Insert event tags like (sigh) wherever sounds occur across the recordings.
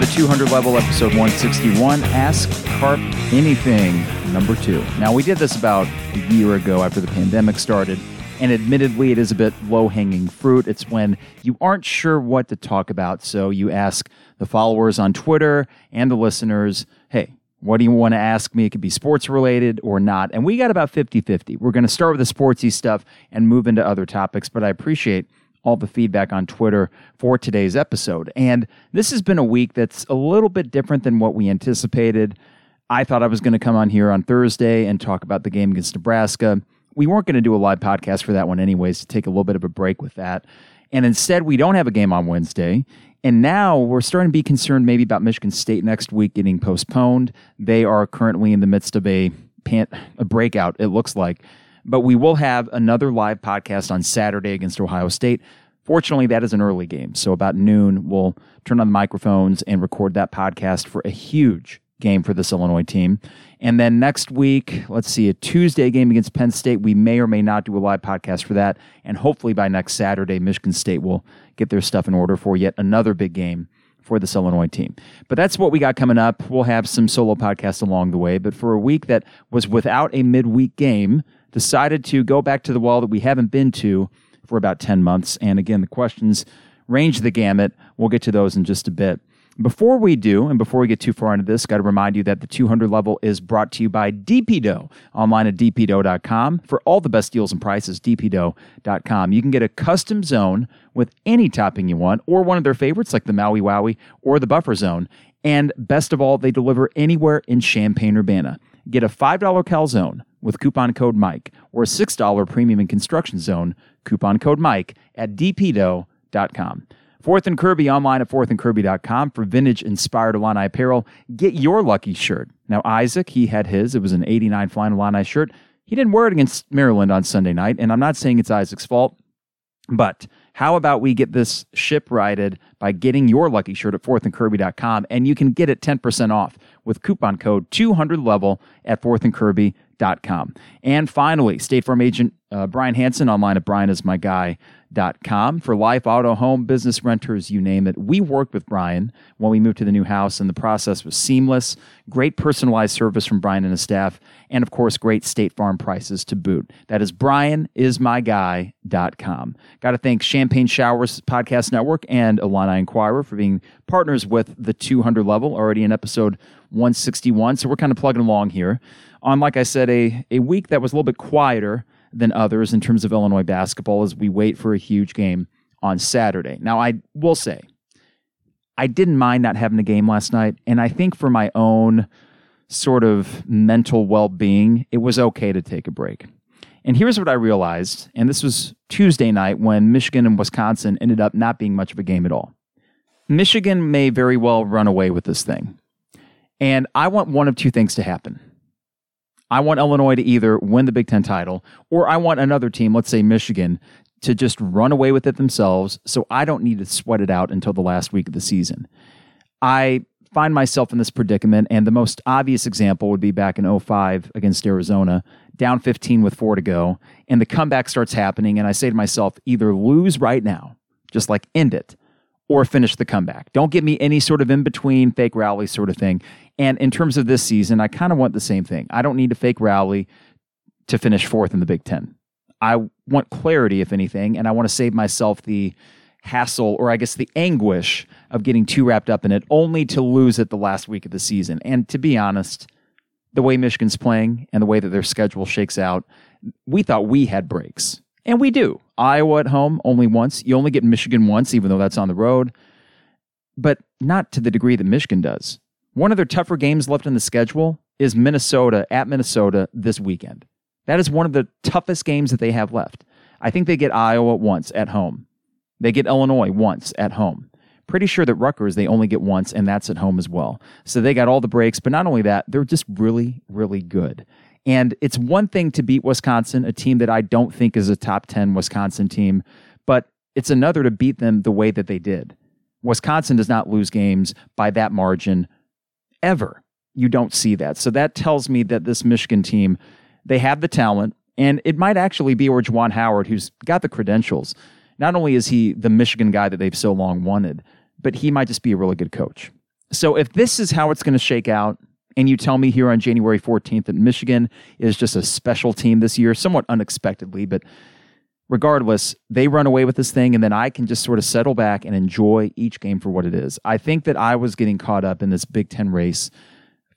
the 200 level, episode 161 Ask Carp Anything, number two. Now, we did this about a year ago after the pandemic started, and admittedly, it is a bit low hanging fruit. It's when you aren't sure what to talk about, so you ask the followers on Twitter and the listeners, hey, what do you want to ask me? It could be sports related or not. And we got about 50 50. We're going to start with the sportsy stuff and move into other topics, but I appreciate all the feedback on Twitter for today's episode. And this has been a week that's a little bit different than what we anticipated. I thought I was going to come on here on Thursday and talk about the game against Nebraska. We weren't going to do a live podcast for that one, anyways, to take a little bit of a break with that. And instead, we don't have a game on Wednesday. And now we're starting to be concerned maybe about Michigan State next week getting postponed. They are currently in the midst of a, pant- a breakout, it looks like. But we will have another live podcast on Saturday against Ohio State. Fortunately, that is an early game. So about noon, we'll turn on the microphones and record that podcast for a huge game for this Illinois team. And then next week, let's see, a Tuesday game against Penn State. We may or may not do a live podcast for that. And hopefully by next Saturday, Michigan State will get their stuff in order for yet another big game for this Illinois team. But that's what we got coming up. We'll have some solo podcasts along the way. But for a week that was without a midweek game, decided to go back to the wall that we haven't been to for about 10 months. And again, the questions range the gamut. We'll get to those in just a bit. Before we do, and before we get too far into this, got to remind you that the 200 level is brought to you by DP Dough, online at dpdough.com. For all the best deals and prices, dpdough.com. You can get a custom zone with any topping you want, or one of their favorites like the Maui Wowie or the Buffer Zone. And best of all, they deliver anywhere in Champaign Urbana. Get a $5 calzone with coupon code Mike, or a $6 premium and construction zone, coupon code Mike at dpdough.com. Fourth and Kirby online at fourthandkirby.com for vintage inspired Illini apparel. Get your lucky shirt. Now, Isaac, he had his. It was an 89 Flying Illini shirt. He didn't wear it against Maryland on Sunday night, and I'm not saying it's Isaac's fault, but how about we get this ship righted by getting your lucky shirt at fourthandkirby.com, and you can get it 10% off with coupon code 200level at fourthandkirby.com. And finally, State Farm agent uh, Brian Hanson online at brianismyguy.com com for life, auto, home, business renters, you name it. We worked with Brian when we moved to the new house, and the process was seamless. Great personalized service from Brian and his staff, and of course, great State Farm prices to boot. That is brianismyguy.com. Got to thank Champagne Showers Podcast Network and Illini Inquirer for being partners with the 200 level, already in episode 161. So we're kind of plugging along here on, like I said, a, a week that was a little bit quieter than others in terms of Illinois basketball as we wait for a huge game on Saturday. Now, I will say, I didn't mind not having a game last night. And I think for my own sort of mental well being, it was okay to take a break. And here's what I realized, and this was Tuesday night when Michigan and Wisconsin ended up not being much of a game at all. Michigan may very well run away with this thing. And I want one of two things to happen. I want Illinois to either win the Big Ten title or I want another team, let's say Michigan, to just run away with it themselves so I don't need to sweat it out until the last week of the season. I find myself in this predicament, and the most obvious example would be back in 05 against Arizona, down 15 with four to go, and the comeback starts happening, and I say to myself, either lose right now, just like end it, or finish the comeback. Don't give me any sort of in between fake rally sort of thing. And in terms of this season, I kind of want the same thing. I don't need a fake rally to finish fourth in the Big Ten. I want clarity, if anything, and I want to save myself the hassle or I guess the anguish of getting too wrapped up in it only to lose it the last week of the season. And to be honest, the way Michigan's playing and the way that their schedule shakes out, we thought we had breaks. And we do. Iowa at home only once. You only get Michigan once, even though that's on the road, but not to the degree that Michigan does. One of their tougher games left in the schedule is Minnesota at Minnesota this weekend. That is one of the toughest games that they have left. I think they get Iowa once at home. They get Illinois once at home. Pretty sure that Rutgers they only get once, and that's at home as well. So they got all the breaks, but not only that, they're just really, really good. And it's one thing to beat Wisconsin, a team that I don't think is a top 10 Wisconsin team, but it's another to beat them the way that they did. Wisconsin does not lose games by that margin ever. You don't see that. So that tells me that this Michigan team, they have the talent, and it might actually be or Juwan Howard, who's got the credentials. Not only is he the Michigan guy that they've so long wanted, but he might just be a really good coach. So if this is how it's going to shake out, and you tell me here on January 14th that Michigan is just a special team this year, somewhat unexpectedly, but regardless, they run away with this thing, and then I can just sort of settle back and enjoy each game for what it is. I think that I was getting caught up in this Big Ten race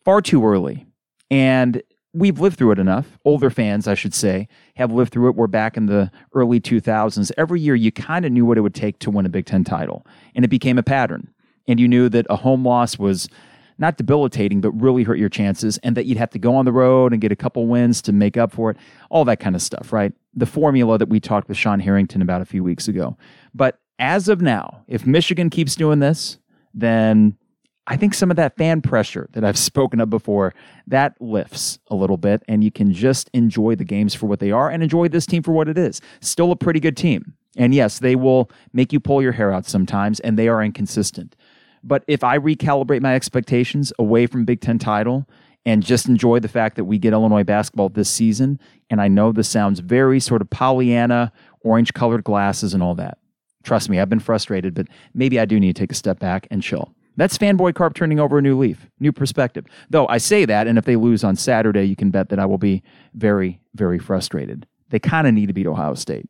far too early. And we've lived through it enough. Older fans, I should say, have lived through it. We're back in the early 2000s. Every year, you kind of knew what it would take to win a Big Ten title, and it became a pattern. And you knew that a home loss was not debilitating, but really hurt your chances, and that you'd have to go on the road and get a couple wins to make up for it. All that kind of stuff, right? The formula that we talked with Sean Harrington about a few weeks ago. But as of now, if Michigan keeps doing this, then I think some of that fan pressure that I've (laughs) spoken of before, that lifts a little bit, and you can just enjoy the games for what they are and enjoy this team for what it is. Still a pretty good team. And yes, they will make you pull your hair out sometimes, and they are inconsistent. But if I recalibrate my expectations away from Big Ten title and just enjoy the fact that we get Illinois basketball this season, and I know this sounds very sort of Pollyanna, orange colored glasses, and all that. Trust me, I've been frustrated, but maybe I do need to take a step back and chill. That's fanboy carp turning over a new leaf, new perspective. Though I say that, and if they lose on Saturday, you can bet that I will be very, very frustrated. They kind of need to beat Ohio State.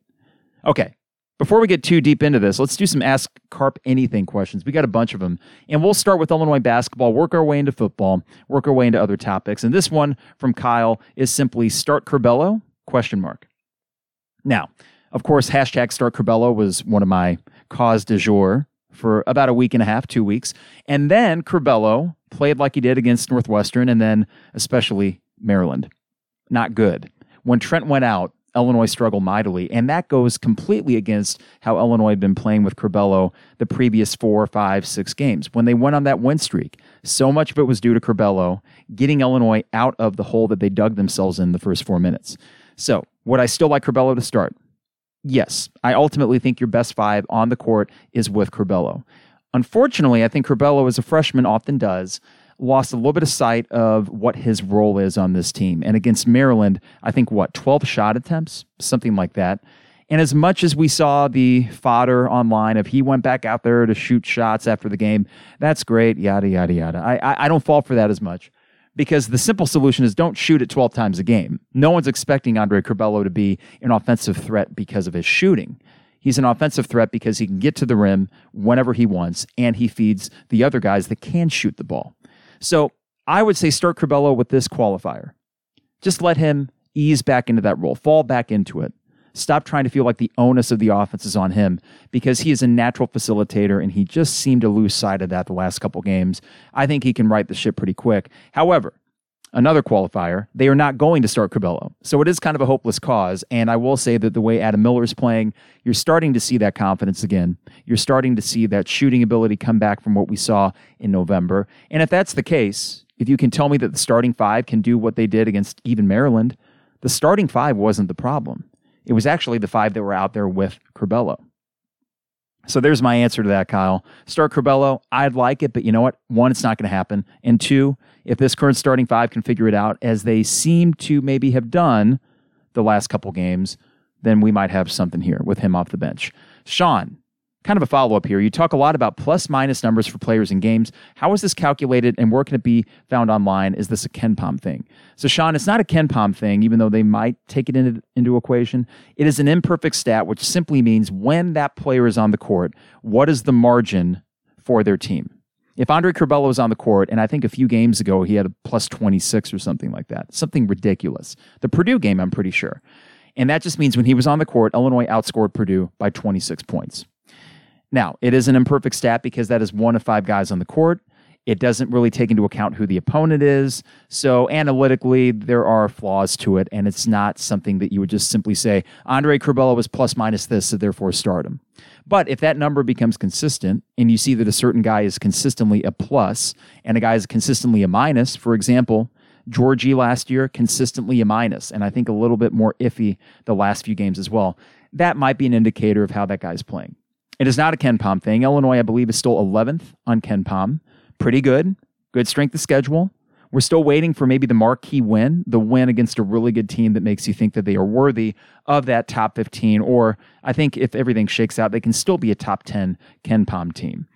Okay, before we get too deep into this, let's do some Ask Carp Anything questions. We got a bunch of them. And we'll start with Illinois basketball, work our way into football, work our way into other topics. And this one from Kyle is simply start Curbelo? Question mark. Now, of course, hashtag start Curbelo was one of my cause de jour for about a week and a half, two weeks. And then Curbelo played like he did against Northwestern and then especially Maryland. Not good. When Trent went out, Illinois struggle mightily. And that goes completely against how Illinois had been playing with Curbelo the previous four, five, six games. When they went on that win streak, so much of it was due to Curbelo getting Illinois out of the hole that they dug themselves in the first four minutes. So, would I still like Curbelo to start? Yes. I ultimately think your best five on the court is with Curbelo. Unfortunately, I think Curbelo, as a freshman, often does lost a little bit of sight of what his role is on this team. And against Maryland, I think what, 12 shot attempts, something like that. And as much as we saw the fodder online, if he went back out there to shoot shots after the game, that's great, yada, yada, yada. I, I, I don't fall for that as much because the simple solution is don't shoot it 12 times a game. No one's expecting Andre Curbelo to be an offensive threat because of his shooting. He's an offensive threat because he can get to the rim whenever he wants, and he feeds the other guys that can shoot the ball. So I would say start Curbelo with this qualifier. Just let him ease back into that role, fall back into it. Stop trying to feel like the onus of the offense is on him because he is a natural facilitator and he just seemed to lose sight of that the last couple games. I think he can right the ship pretty quick. However, another qualifier, they are not going to start Curbelo. So it is kind of a hopeless cause. And I will say that the way Adam Miller is playing, you're starting to see that confidence again. You're starting to see that shooting ability come back from what we saw in November. And if that's the case, if you can tell me that the starting five can do what they did against even Maryland, the starting five wasn't the problem. It was actually the five that were out there with Curbelo. So there's my answer to that, Kyle. Start Curbelo. I'd like it, but you know what? One, it's not going to happen. And two, if this current starting five can figure it out as they seem to maybe have done the last couple games, then we might have something here with him off the bench. Sean, kind of a follow up here. You talk a lot about plus minus numbers for players in games. How is this calculated and where can it be found online? Is this a KenPom thing? So, Sean, it's not a KenPom thing, even though they might take it into, into equation. It is an imperfect stat, which simply means when that player is on the court, what is the margin for their team? If Andre Curbelo is on the court, and I think a few games ago he had a plus 26 or something like that, something ridiculous. The Purdue game, I'm pretty sure. And that just means when he was on the court, Illinois outscored Purdue by 26 points. Now, it is an imperfect stat because that is one of five guys on the court. It doesn't really take into account who the opponent is. So, analytically, there are flaws to it, and it's not something that you would just simply say, Andre Curbelo was plus minus this, so therefore start him. But if that number becomes consistent and you see that a certain guy is consistently a plus and a guy is consistently a minus, for example, Giorgi last year, consistently a minus, and I think a little bit more iffy the last few games as well, that might be an indicator of how that guy's playing. It is not a KenPom thing. Illinois, I believe, is still 11th on KenPom. Pretty good. Good strength of schedule. We're still waiting for maybe the marquee win, the win against a really good team that makes you think that they are worthy of that top 15. Or I think if everything shakes out, they can still be a top 10 KenPom team.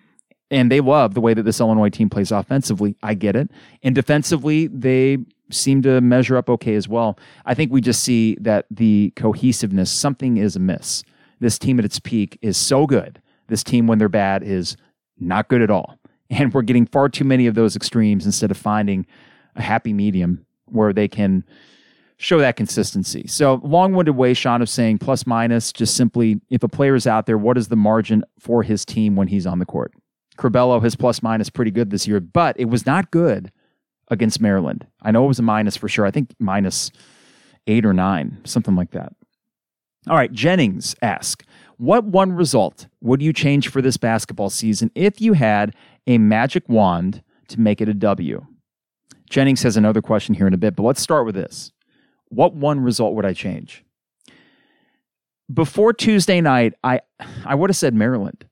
and they love the way that this Illinois team plays offensively. I get it. And defensively, they seem to measure up okay as well. I think we just see that the cohesiveness, something is amiss. This team at its peak is so good. This team, when they're bad, is not good at all. (laughs) And we're getting far too many of those extremes instead of finding a happy medium where they can show that consistency. So, long winded way, Sean, of saying plus minus, just simply if a player is out there, what is the margin for his team when he's on the court? Curbelo, his plus minus pretty good this year, but it was not good against Maryland. I know it was a minus for sure. I think minus eight or nine, something like that. All right, Jennings asks, what one result would you change for this basketball season if you had a magic wand to make it a W? Jennings has another question here in a bit, but let's start with this. What one result would I change? Before Tuesday night, I I would have said Maryland.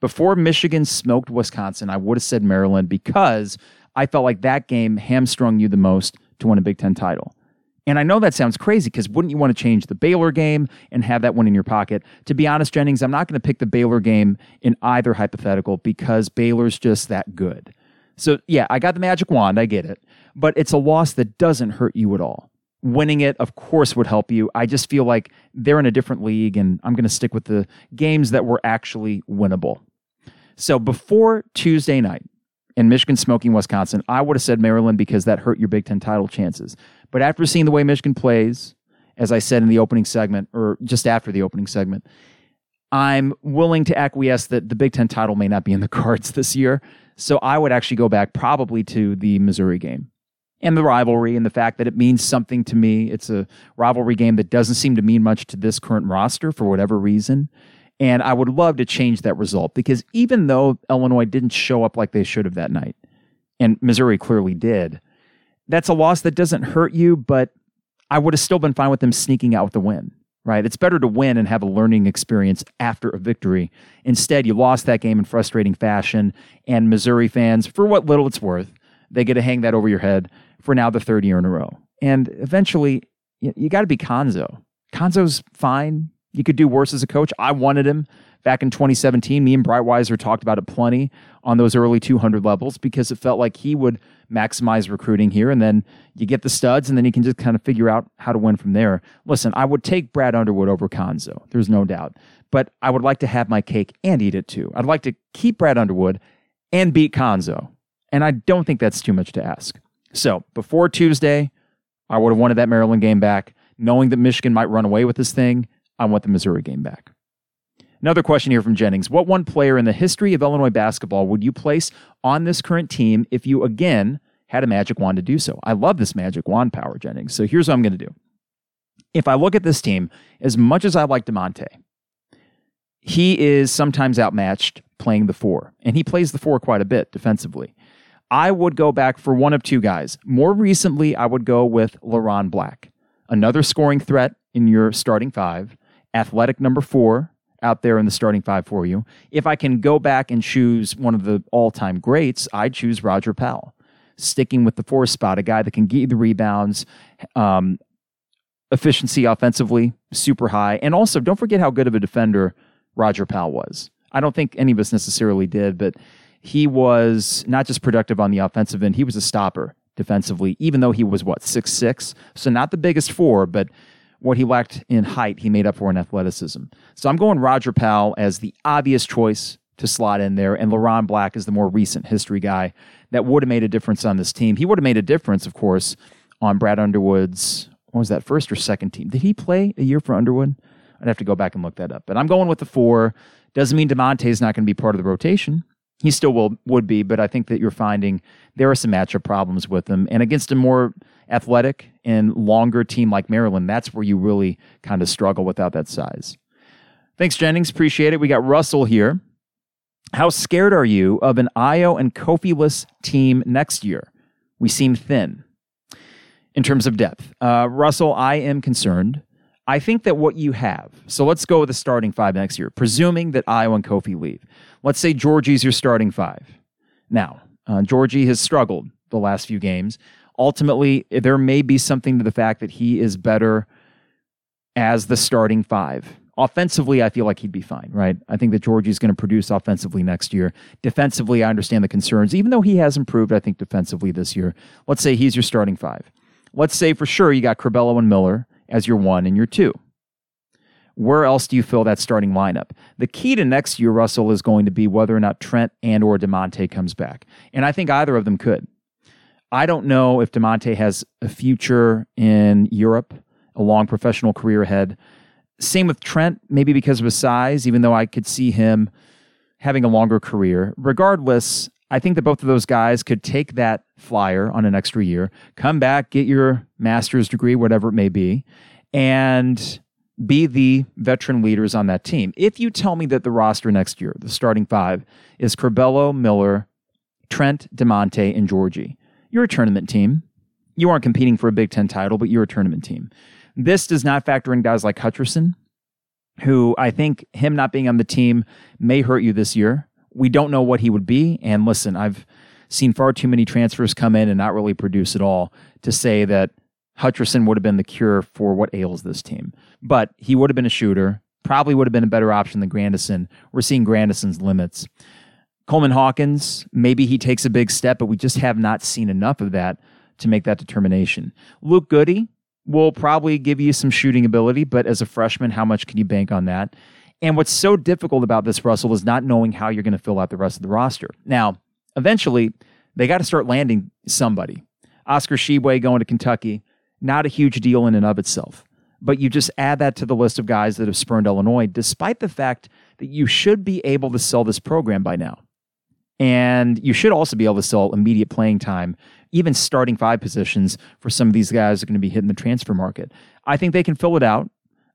Before Michigan smoked Wisconsin, I would have said Maryland because I felt like that game hamstrung you the most to win a Big Ten title. And I know that sounds crazy because wouldn't you want to change the Baylor game and have that one in your pocket? To be honest, Jennings, I'm not going to pick the Baylor game in either hypothetical because Baylor's just that good. So, yeah, I got the magic wand. I get it. But it's a loss that doesn't hurt you at all. Winning it, of course, would help you. I just feel like they're in a different league, and I'm going to stick with the games that were actually winnable. So, before Tuesday night, in Michigan smoking Wisconsin, I would have said Maryland because that hurt your Big Ten title chances. But after seeing the way Michigan plays, as I said in the opening segment, or just after the opening segment, I'm willing to acquiesce that the Big Ten title may not be in the (laughs) cards this year. So I would actually go back probably to the Missouri game and the rivalry and the fact that it means something to me. It's a rivalry game that doesn't seem to mean much to this current roster for whatever reason. And I would love to change that result because even though Illinois didn't show up like they should have that night, and Missouri clearly did, that's a loss that doesn't hurt you, but I would have still been fine with them sneaking out with the win, right? It's better to win and have a learning experience after a victory. Instead, you lost that game in frustrating fashion, and Missouri fans, for what little it's worth, they get to hang that over your head for now the third year in a row. And eventually, you, you got to be Cuonzo. Cuonzo's fine. You could do worse as a coach. I wanted him back in 2017. Me and Breitweiser talked about it plenty on those early 200 levels because it felt like he would maximize recruiting here. And then you get the studs, and then you can just kind of figure out how to win from there. Listen, I would take Brad Underwood over Cuonzo. There's no doubt. But I would like to have my cake and eat it too. I'd like to keep Brad Underwood and beat Cuonzo. And I don't think that's too much to ask. So before Tuesday, I would have wanted that Maryland game back, knowing that Michigan might run away with this thing. I want the Missouri game back. Another question here from Jennings. What one player in the history of Illinois basketball would you place on this current team if you again had a magic wand to do so? I love this magic wand power, Jennings. So here's what I'm going to do. If I look at this team, as much as I like Da'Monte, he is sometimes outmatched playing the four, and he plays the four quite a bit defensively. I would go back for one of two guys. More recently, I would go with Leron Black, another scoring threat in your starting five athletic number four out there in the starting five for you. If I can go back and choose one of the all time greats, I'd choose Roger Powell. Sticking with the four spot, a guy that can get you the rebounds, um, efficiency offensively, super high. And also, don't forget how good of a defender Roger Powell was. I don't think any of us necessarily did, but he was not just productive on the offensive end, he was a stopper defensively, even though he was what, six six, So not the biggest four, but what he lacked in height, he made up for in athleticism. So I'm going Roger Powell as the obvious choice to slot in there, and Leron Black is the more recent history guy that would have made a difference on this team. He would have made a difference, of course, on Brad Underwood's, what was that, first or second team? Did he play a year for Underwood? I'd have to go back and look that up. But I'm going with the four. Doesn't mean Da'Monte is not going to be part of the rotation. He still will would be, but I think that you're finding there are some matchup problems with him. And against a more athletic and longer team like Maryland, that's where you really kind of struggle without that size. Thanks, Jennings. Appreciate it. We got Russell here. How scared are you of an Ayo and Kofi-less team next year? We seem thin in terms of depth. Uh, Russell, I am concerned. I think that what you have, so let's go with the starting five next year, presuming that Ayo and Kofi leave. Let's say Giorgi's your starting five. Now, uh, Giorgi has struggled the last few games ultimately, there may be something to the fact that he is better as the starting five Offensively, I feel like he'd be fine, right? I think that Giorgi's going to produce offensively next year. Defensively, I understand the concerns. Even though he has improved, I think defensively this year. Let's say he's your starting five. Let's say for sure you got Curbelo and Miller as your one and your two. Where else do you fill that starting lineup? The key to next year, Russell, is going to be whether or not Trent and or Da'Monte comes back. And I think either of them could. I don't know if Da'Monte has a future in Europe, a long professional career ahead. Same with Trent, maybe because of his size, even though I could see him having a longer career. Regardless, I think that both of those guys could take that flyer on an extra year, come back, get your master's degree, whatever it may be, and be the veteran leaders on that team. If you tell me that the roster next year, the starting five, is Curbelo, Miller, Trent, Da'Monte, and Giorgi, you're a tournament team. You aren't competing for a Big Ten title, but you're a tournament team. This does not factor in guys like Hutcherson, who I think him not being on the team may hurt you this year. We don't know what he would be. And listen, I've seen far too many transfers come in and not really produce at all to say that Hutcherson would have been the cure for what ails this team. But he would have been a shooter, probably would have been a better option than Grandison. We're seeing Grandison's limits. Coleman Hawkins, maybe he takes a big step, but we just have not seen enough of that to make that determination. Luke Goode, will probably give you some shooting ability, but as a freshman, how much can you bank on that? And what's so difficult about this, Russell, is not knowing how you're going to fill out the rest of the roster. Now, eventually, they got to start landing somebody. Oscar Tshiebwe going to Kentucky, not a huge deal in and of itself. But you just add that to the list of guys that have spurned Illinois, despite the fact that you should be able to sell this program by now. And you should also be able to sell immediate playing time even starting five positions for some of these guys that are going to be hitting the transfer market. I think they can fill it out.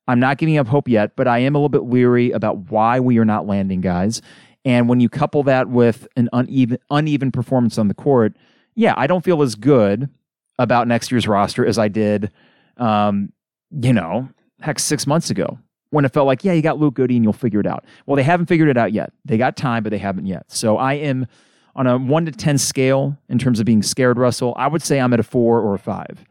I'm not giving up hope yet, but I am a little bit weary about why we are not landing guys. And when you couple that with an uneven uneven performance on the court, yeah, I don't feel as good about next year's roster as I did, um, you know, heck, six months ago when it felt like, yeah, you got Luke Goode and you'll figure it out. Well, they haven't figured it out yet. They got time, but they haven't yet. So I am on a one to 10 scale in terms of being scared, Russell, I would say I'm at a four or a five,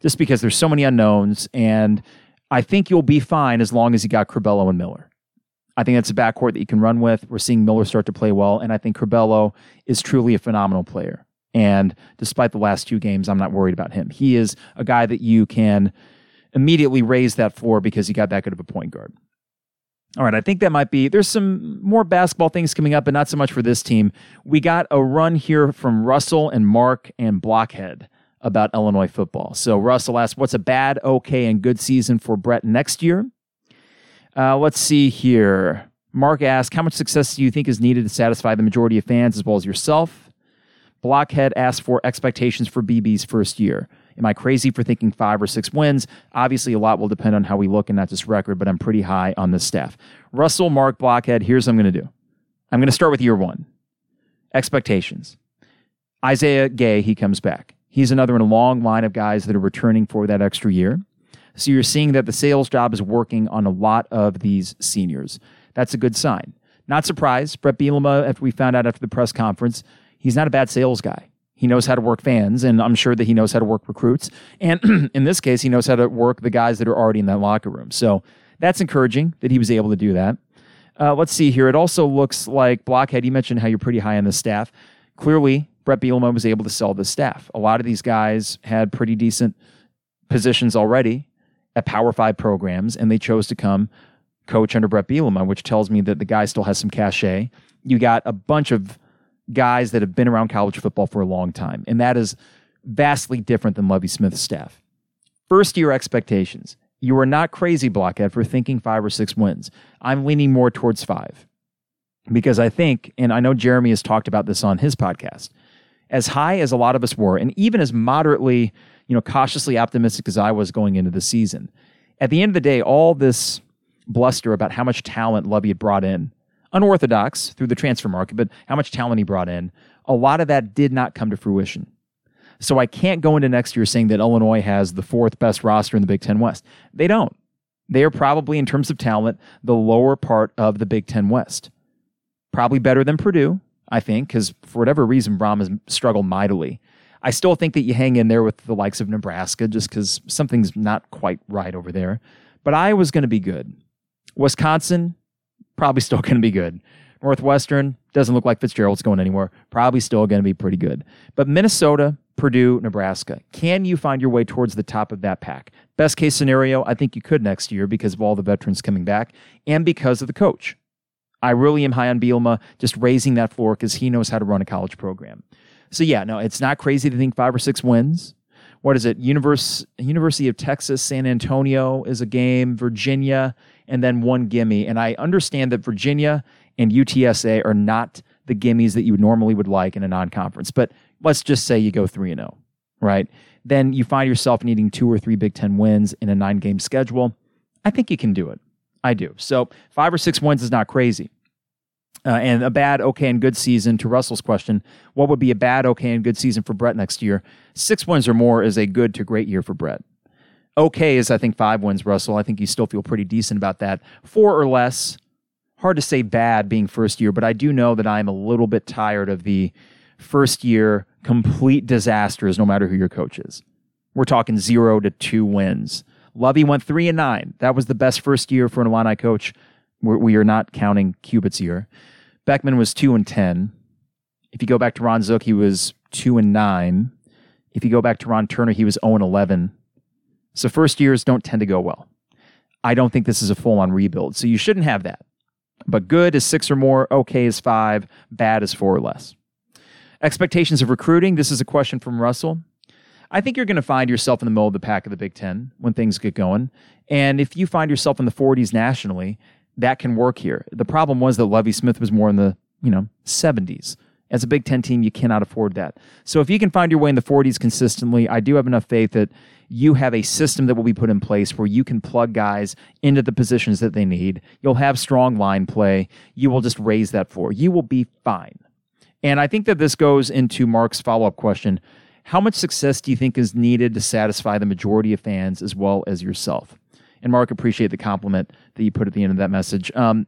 just because there's so many unknowns. And I think you'll be fine as long as you got Curbelo and Miller. I think that's a backcourt that you can run with. We're seeing Miller start to play well, and I think Curbelo is truly a phenomenal player. And despite the last two games, I'm not worried about him. He is a guy that you can immediately raise that floor because he got that good of a point guard. All right, I think that might be. There's some more basketball things coming up, but not so much for this team. We got a run here from Russell and Mark and Blockhead about Illinois football. So Russell asked, "What's a bad, okay, and good season for Brett next year?" Uh, let's see here. Mark asked, "How much success do you think is needed to satisfy the majority of fans as well as yourself?" Blockhead asked for expectations for BB's first year. Am I crazy for thinking five or six wins? Obviously, a lot will depend on how we look and not just record, but I'm pretty high on this staff. Russell, Mark, Blockhead, here's what I'm going to do. I'm going to start with year one expectations. Isaiah Gay, he comes back. He's another in a long line of guys that are returning for that extra year. So you're seeing that the sales job is working on a lot of these seniors. That's a good sign. Not surprised, Brett Bielema, after we found out after the press conference, he's not a bad sales guy. He knows how to work fans, and I'm sure that he knows how to work recruits. And (clears throat) in this case, he knows how to work the guys that are already in that locker room. So that's encouraging that he was able to do that. Uh, let's see here. It also looks like Blockhead, you mentioned how you're pretty high on the staff. Clearly, Brett Bielema was able to sell the staff. A lot of these guys had pretty decent positions already at Power Five programs, and they chose to come coach under Brett Bielema, which tells me that the guy still has some cachet. You got a bunch of guys that have been around college football for a long time. And that is vastly different than Lovie Smith's staff. First year expectations. You are not crazy, Blockhead, for thinking five or six wins. I'm leaning more towards five because I think, and I know Jeremy has talked about this on his podcast, as high as a lot of us were, and even as moderately, you know, cautiously optimistic as I was going into the season, at the end of the day, all this bluster about how much talent Lovie had brought in unorthodox through the transfer market, but how much talent he brought in, a lot of that did not come to fruition. So I can't go into next year saying that Illinois has the fourth best roster in the Big Ten West. They don't. They are probably, in terms of talent, the lower part of the Big Ten West. Probably better than Purdue, I think, because for whatever reason, Brohm has struggled mightily. I still think that you hang in there with the likes of Nebraska just because something's not quite right over there. But Iowa's going to be good. Wisconsin, probably still (laughs) going to be good. Northwestern doesn't look like Fitzgerald's going anywhere. Probably still going to be pretty good. But Minnesota, Purdue, Nebraska, can you find your way towards the top of that pack? Best case scenario, I think you could next year because of all the veterans coming back and because of the coach. I really am high on Bielema, just raising that floor because he knows how to run a college program. So yeah, no, it's not crazy to think five or six wins. What is it? Universe, University of Texas, San Antonio is a game, Virginia, and then one gimme. And I understand that Virginia and UTSA are not the gimmies that you normally would like in a non-conference. But let's just say you go three and zero, oh, right? Then you find yourself needing two or three Big Ten wins in a nine-game schedule. I think you can do it. I do. So five or six wins is not crazy. Uh, and a bad, okay, and good season. To Russell's question, what would be a bad, okay, and good season for Brett next year? Six wins or more is a good to great year for Brett. Okay is, I think, five wins, Russell. I think you still feel pretty decent about that. Four or less, hard to say bad being first year, but I do know that I'm a little bit tired of the first year complete disasters, no matter who your coach is. We're talking zero to two wins. Lovie went three and nine. That was the best first year for an Illini coach. We're, we are not counting Cubit's here. Beckman was two and ten. If you go back to Ron Zook, he was two and nine. If you go back to Ron Turner, he was 0 and 11. So first years don't tend to go well. I don't think this is a full on rebuild. So you shouldn't have that. But good is six or more, okay is five, bad is four or less. Expectations of recruiting. This is a question from Russell. I think you're going to find yourself in the middle of the pack of the Big Ten when things get going. And if you find yourself in the 40s nationally, that can work here. The problem was that Lovie Smith was more in the, you know, 70s. As a Big Ten team, you cannot afford that. So if you can find your way in the 40s consistently, I do have enough faith that you have a system that will be put in place where you can plug guys into the positions that they need. You'll have strong line play. You will just raise that floor. You will be fine. And I think that this goes into Mark's follow up question. How much success do you think is needed to satisfy the majority of fans as well as yourself? And Mark, appreciate the compliment that you put at the end of that message. Um,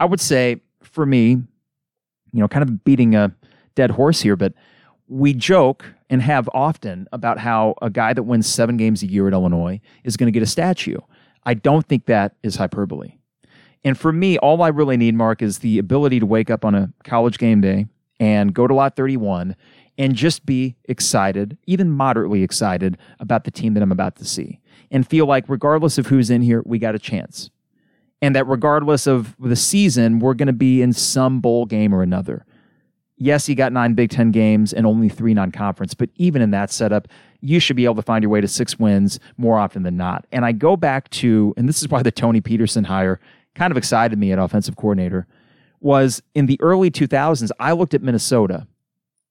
I would say for me, you know, kind of beating a dead horse here, but we joke and have often about how a guy that wins seven games a year at Illinois is going to get a statue. I don't think that is hyperbole. And for me, all I really need, Mark, is the ability to wake up on a college game day and go to lot 31 and just be excited, even moderately excited about the team that I'm about to see and feel like regardless of who's in here, we got a chance. And that regardless of the season, we're going to be in some bowl game or another. Yes, you got nine Big Ten games and only three non conference, but even in that setup, you should be able to find your way to six wins more often than not. And I go back to, and this is why the Tony Petersen hire kind of excited me at offensive coordinator, was in the early 2000s, I looked at Minnesota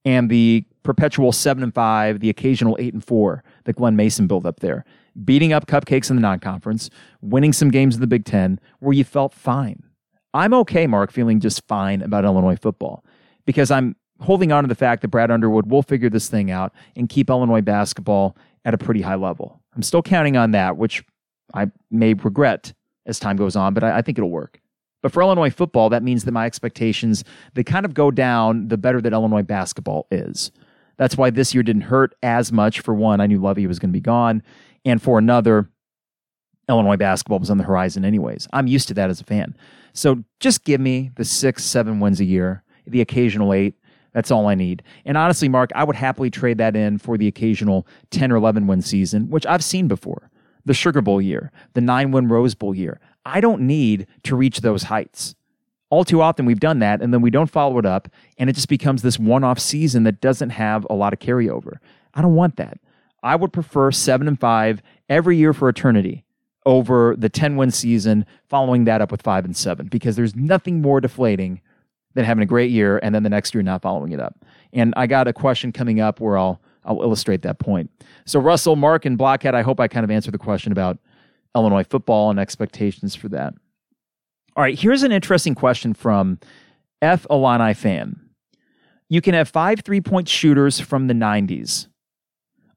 and the perpetual seven and five, the occasional eight and four that Glen Mason built up there beating up cupcakes in the non conference, winning some games in the Big Ten where you felt fine. I'm okay, Mark, feeling just fine about Illinois football because I'm holding on to the fact that Brad Underwood will figure this thing out and keep Illinois basketball at a pretty high level. I'm still counting on that, which I may regret as time goes on, but I, I think it'll work. But for Illinois football, that means that my expectations they kind of go down the better that Illinois basketball is. That's why this year didn't hurt as much. For one, I knew Lovie was going to be gone, and for another, Illinois basketball was on the horizon anyways. I'm used to that as a fan. So just give me the six, seven wins a year, the occasional eight. That's all I need. And honestly, Mark, I would happily trade that in for the occasional 10 or 11 win season, which I've seen before. The Sugar Bowl year, the nine win Rose Bowl year. I don't need to reach those heights. All too often, we've done that, and then we don't follow it up, and it just becomes this one off season that doesn't have a lot of carryover. I don't want that. I would prefer seven and five every year for eternity over the 10 win season, following that up with five and seven, because there's nothing more deflating than having a great year and then the next year not following it up. And I got a question coming up where I'll I'll illustrate that point. So Russell, Mark, and Blockhead, I hope I kind of answered the question about Illinois football and expectations for that. All right, here's an interesting question from F Illini fan. You can have five three point shooters from the 90s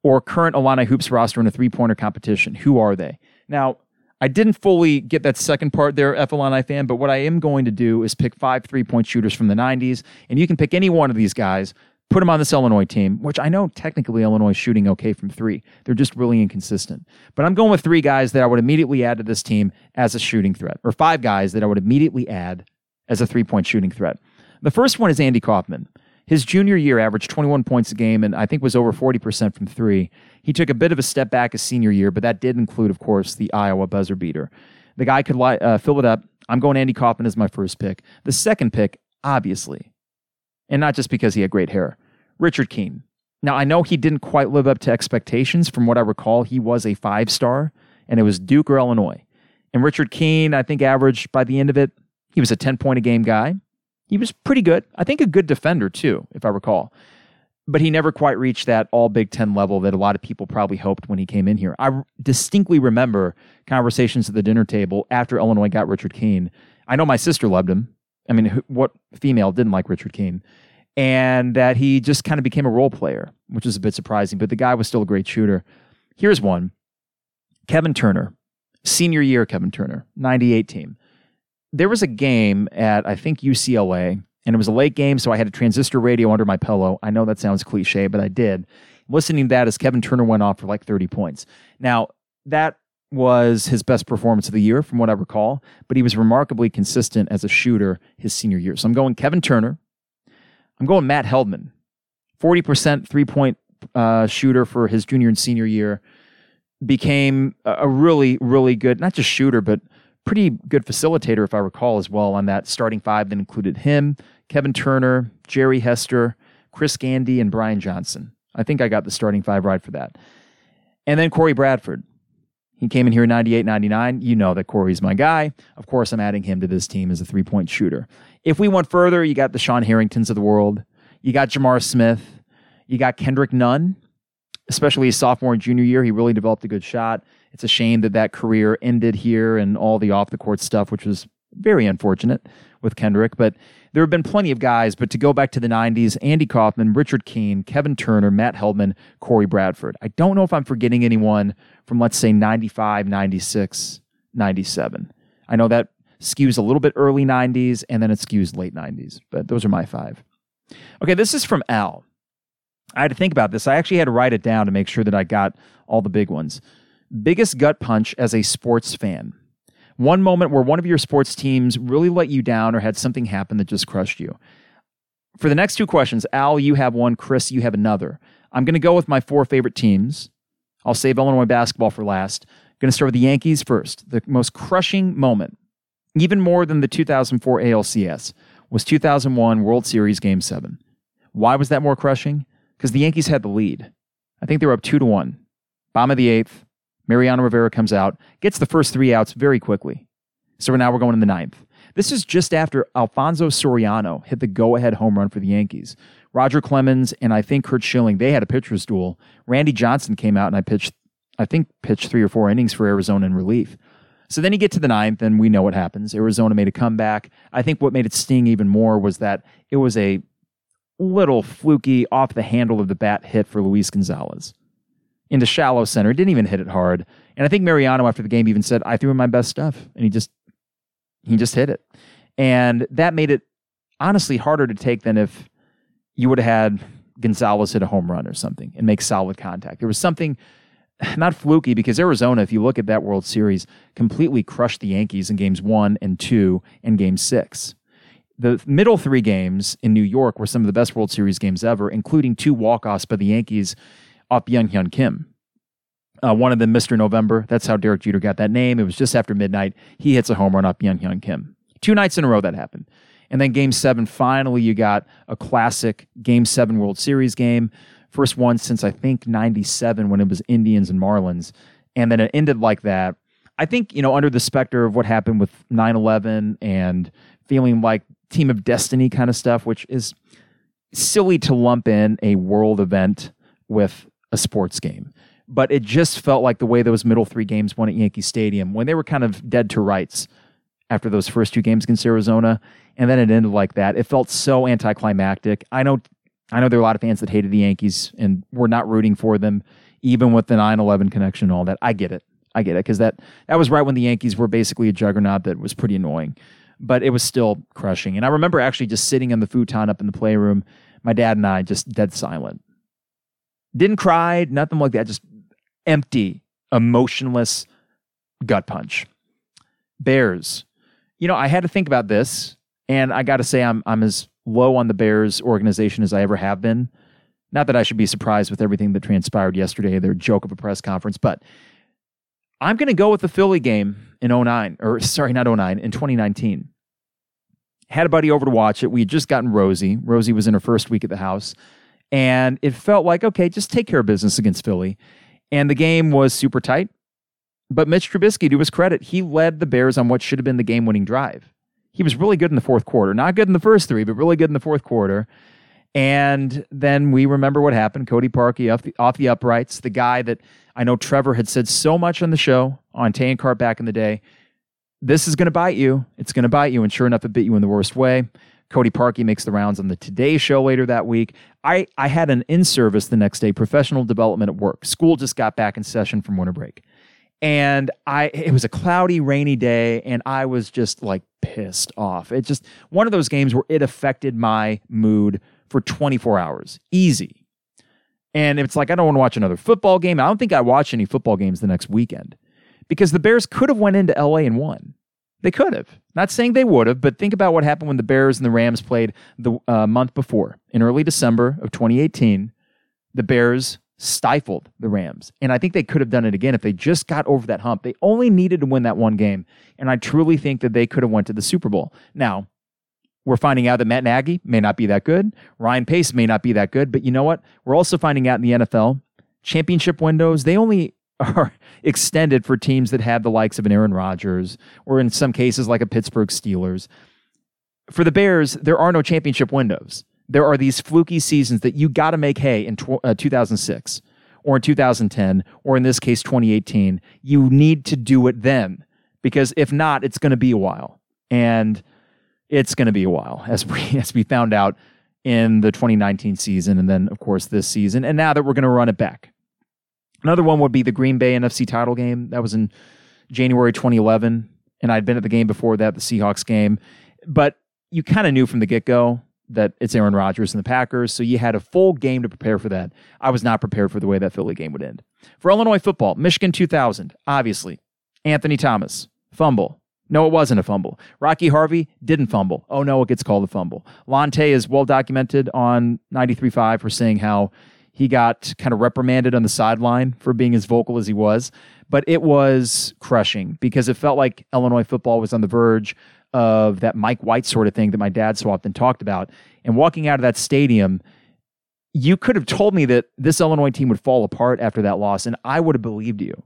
or current Illini Hoops roster in a three pointer competition. Who are they? Now, I didn't fully get that second part there, F Illini fan, but what I am going to do is pick five three point shooters from the 90s, and you can pick any one of these guys. put them on this Illinois team, which I know technically Illinois is shooting okay from three. They're just really inconsistent. But I'm going with three guys that I would immediately add to this team as a shooting threat, or five guys that I would immediately add as a three point shooting threat. The first one is Andy Kaufmann. His junior year averaged 21 points a game and I think was over 40% from three. He took a bit of a step back his senior year, but that did include, of course, the Iowa buzzer beater. The guy could uh, fill it up. I'm going Andy Kaufmann as my first pick. The second pick, obviously, and not just because he had great hair, Richard Keene. Now, I know he didn't quite live up to expectations. From what I recall, he was a five star, and it was Duke or Illinois. And Richard Keene, I think, averaged by the end of it, he was a 10 point a game guy. He was pretty good. I think a good defender, too, if I recall. But he never quite reached that all Big Ten level that a lot of people probably hoped when he came in here. I distinctly remember conversations at the dinner table after Illinois got Richard Keene. I know my sister loved him. I mean, what female didn't like Richard Keene? And that he just kind of became a role player, which is a bit surprising, but the guy was still a great shooter. Here's one Kevin Turner, senior year Kevin Turner, 98 team there was a game at I think UCLA, and it was a late game, so I had a transistor radio under my pillow. I know that sounds cliche, but I did. Listening to that as Kevin Turner went off for like 30 points. Now, that was his best performance of the year, from what I recall, but he was remarkably consistent as a shooter his senior year. So I'm going Kevin Turner. I'm going Matt Heldman, 40% three point uh, shooter for his junior and senior year. Became a really, really good, not just shooter, but pretty good facilitator, if I recall, as well, on that starting five that included him, Kevin Turner, Jerry Hester, Chris Gandy, and Brian Johnson. I think I got the starting five right for that. And then Corey Bradford. He came in here in 98 99. You know that Corey's my guy. Of course, I'm adding him to this team as a three point shooter. If we went further, you got the Sean Harringtons of the world. You got Jamar Smith. You got Kendrick Nunn, especially his sophomore and junior year. He really developed a good shot. It's a shame that that career ended here and all the off the court stuff, which was very unfortunate with Kendrick. But there have been plenty of guys. But to go back to the 90s, Andy Kaufmann, Richard Keene, Kevin Turner, Matt Heldman, Corey Bradford. I don't know if I'm forgetting anyone from, let's say, 95, 96, 97. I know that skews a little bit early 90s and then it skews late 90s, but those are my five. Okay, this is from Al. I had to think about this. I actually had to write it down to make sure that I got all the big ones. Biggest gut punch as a sports fan. One moment where one of your sports teams really let you down or had something happen that just crushed you. For the next two questions, Al, you have one, Chris, you have another. I'm going to go with my four favorite teams. I'll save Illinois basketball for last. I'm going to start with the Yankees first. The most crushing moment, even more than the 2004 ALCS, was 2001 World Series Game 7. Why was that more crushing? Because the Yankees had the lead. I think they were up 2 to 1. Bomb of the eighth, Mariano Rivera comes out, gets the first three outs very quickly. So now we're going in the ninth. This is just after Alfonso Soriano hit the go ahead home run for the Yankees. Roger Clemens and I think Curt Schilling, they had a pitcher's duel. Randy Johnson came out and I pitched, I think, pitched three or four innings for Arizona in relief. So then you get to the ninth, and we know what happens. Arizona made a comeback. I think what made it sting even more was that it was a little fluky, off the handle of the bat hit for Luis Gonzalez into shallow center. Didn't even hit it hard. And I think Mariano after the game even said, "I threw in my best stuff," and he just he just hit it, and that made it honestly harder to take than if you would have had Gonzalez hit a home run or something and make solid contact. There was something (sighs) not fluky because Arizona, if you look at that World Series, completely crushed the Yankees in games one and two and game six. The middle three games in New York were some of the best World Series games ever, including two walk-offs by the Yankees off Byung-Hyun Kim. Uh, one of them, Mr. November. That's how Derek Jeter got that name. It was just after midnight. He hits a home run up Byung-Hyun Kim. Two nights in a row that happened. And then game seven, finally, you got a classic game seven World Series game. First one since I think 97 when it was Indians and Marlins. And then it ended like that. I think, you know, under the specter of what happened with 9 11 and feeling like team of destiny kind of stuff, which is silly to lump in a world event with a sports game. But it just felt like the way those middle three games went at Yankee Stadium when they were kind of dead to rights after those first two games against Arizona, and then it ended like that. It felt so anticlimactic. I know, I know there are a lot of fans that hated the Yankees and were not rooting for them, even with the 9/11 connection and all that. I get it. I get it because that that was right when the Yankees were basically a juggernaut that was pretty annoying, but it was still crushing. And I remember actually just sitting on the futon up in the playroom My dad and I just dead silent. Didn't cry, nothing like that, just empty, emotionless gut punch. Bears. You know, I had to think about this, and I got to say, I'm, I'm as low on the Bears organization as I ever have been. Not that I should be surprised with everything that transpired yesterday, their joke of a press conference, but I'm going to go with the Philly game in 09, or (laughs) sorry, not 09, in 2019. Had a buddy over to watch it. We had just gotten Rosie. Rosie was in her first week at the house. And it felt like, okay, just take care of business against Philly. And the game was super tight. But Mitch Trubisky, to his credit, he led the Bears on what should have been the game winning drive. He was really good in the fourth quarter. Not good in the first three, but really good in the fourth quarter. And then we remember what happened. Cody Parkey off the, off the uprights, the guy that I know Trevor had said so much on the show on Tay and Carp back in the day. This is going to bite you. It's going to bite you. And sure enough, it bit you in the worst way. Cody Parkey makes the rounds on the Today Show later that week. I, I had an in service the next day, professional development at work. School just got back in session from winter break and I it was a cloudy, rainy day, and I was just like pissed off. It just one of those games where it affected my mood for 24 hours. Easy. And it's like I don't want to watch another football game. I don't think I watch any football games the next weekend because the Bears could have went into LA and won. They could have. Not saying they would have, but think about what happened when the Bears and the Rams played the uh, month before in early December of 2018. The Bears stifled the Rams. And I think they could have done it again if they just got over that hump. They only needed to win that one game. And I truly think that they could have went to the Super Bowl. Now, we're finding out that Matt Nagy may not be that good. Ryan Pace may not be that good. But you know what? We're also finding out in the NFL, championship windows, they only (laughs) are extended for teams that have the likes of an Aaron Rodgers or in some cases like a Pittsburgh Steelers. For the Bears, there are no championship windows. There are these fluky seasons that you got to make hay in tw- uh, 2006 or in 2010 or in this case 2018 you need to do it then because if not it's going to be a while. And it's going to be a while as we (laughs) as we found out in the 2019 season and then of course this season. And now that we're going to run it back another one would be the green bay nfc title game that was in january 2011 and i'd been at the game before that the seahawks game but you kind of knew from the get-go that it's Aaron Rodgers and the Packers. So you had a full game to prepare for that. I was not prepared for the way that Philly game would end. For Illinois football, Michigan 2000, obviously. Anthony Thomas, fumble. No, it wasn't a fumble. Rocky Harvey didn't fumble. Oh no, it gets called a fumble. Lante is well documented on 93.5 for saying how he got kind of reprimanded on the sideline for being as vocal as he was. But it was crushing because it felt like Illinois football was on the verge of that Mike White sort of thing that my dad so often talked about. And walking out of that stadium, you could have told me that this Illinois team would fall apart after that loss, and I would have believed you.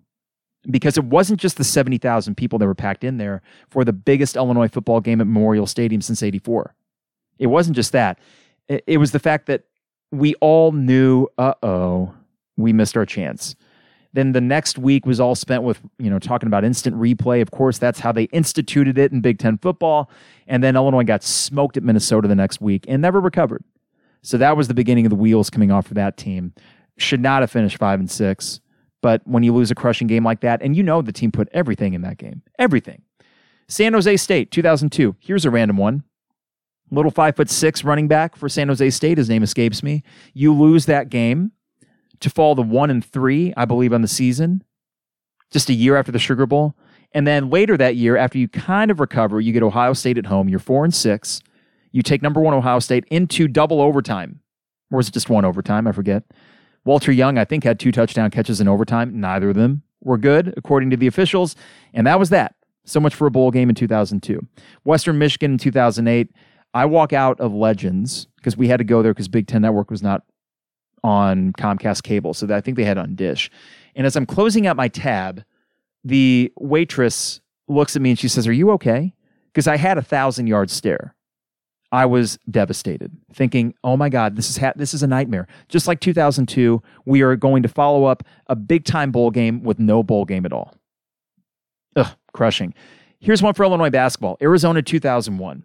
Because it wasn't just the 70,000 people that were packed in there for the biggest Illinois football game at Memorial Stadium since 84. It wasn't just that. It was the fact that we all knew, uh oh, we missed our chance. Then the next week was all spent with, you know, talking about instant replay. Of course, that's how they instituted it in Big Ten football. And then Illinois got smoked at Minnesota the next week and never recovered. So that was the beginning of the wheels coming off for that team. Should not have finished five and six. But when you lose a crushing game like that, and you know the team put everything in that game, everything. San Jose State, 2002. Here's a random one. Little five foot six running back for San Jose State. His name escapes me. You lose that game to fall to one and three, I believe, on the season, just a year after the Sugar Bowl. And then later that year, after you kind of recover, you get Ohio State at home. You're four and six. You take number one Ohio State into double overtime. Or was it just one overtime? I forget. Walter Young, I think, had two touchdown catches in overtime. Neither of them were good, according to the officials. And that was that. So much for a bowl game in 2002. Western Michigan in 2008. I walk out of Legends because we had to go there because Big Ten Network was not on Comcast cable. So I think they had on Dish. And as I'm closing out my tab, the waitress looks at me and she says, Are you okay? Because I had a thousand yard stare. I was devastated, thinking, "Oh my God, this is ha- this is a nightmare." Just like 2002, we are going to follow up a big time bowl game with no bowl game at all. Ugh, crushing. Here's one for Illinois basketball: Arizona 2001.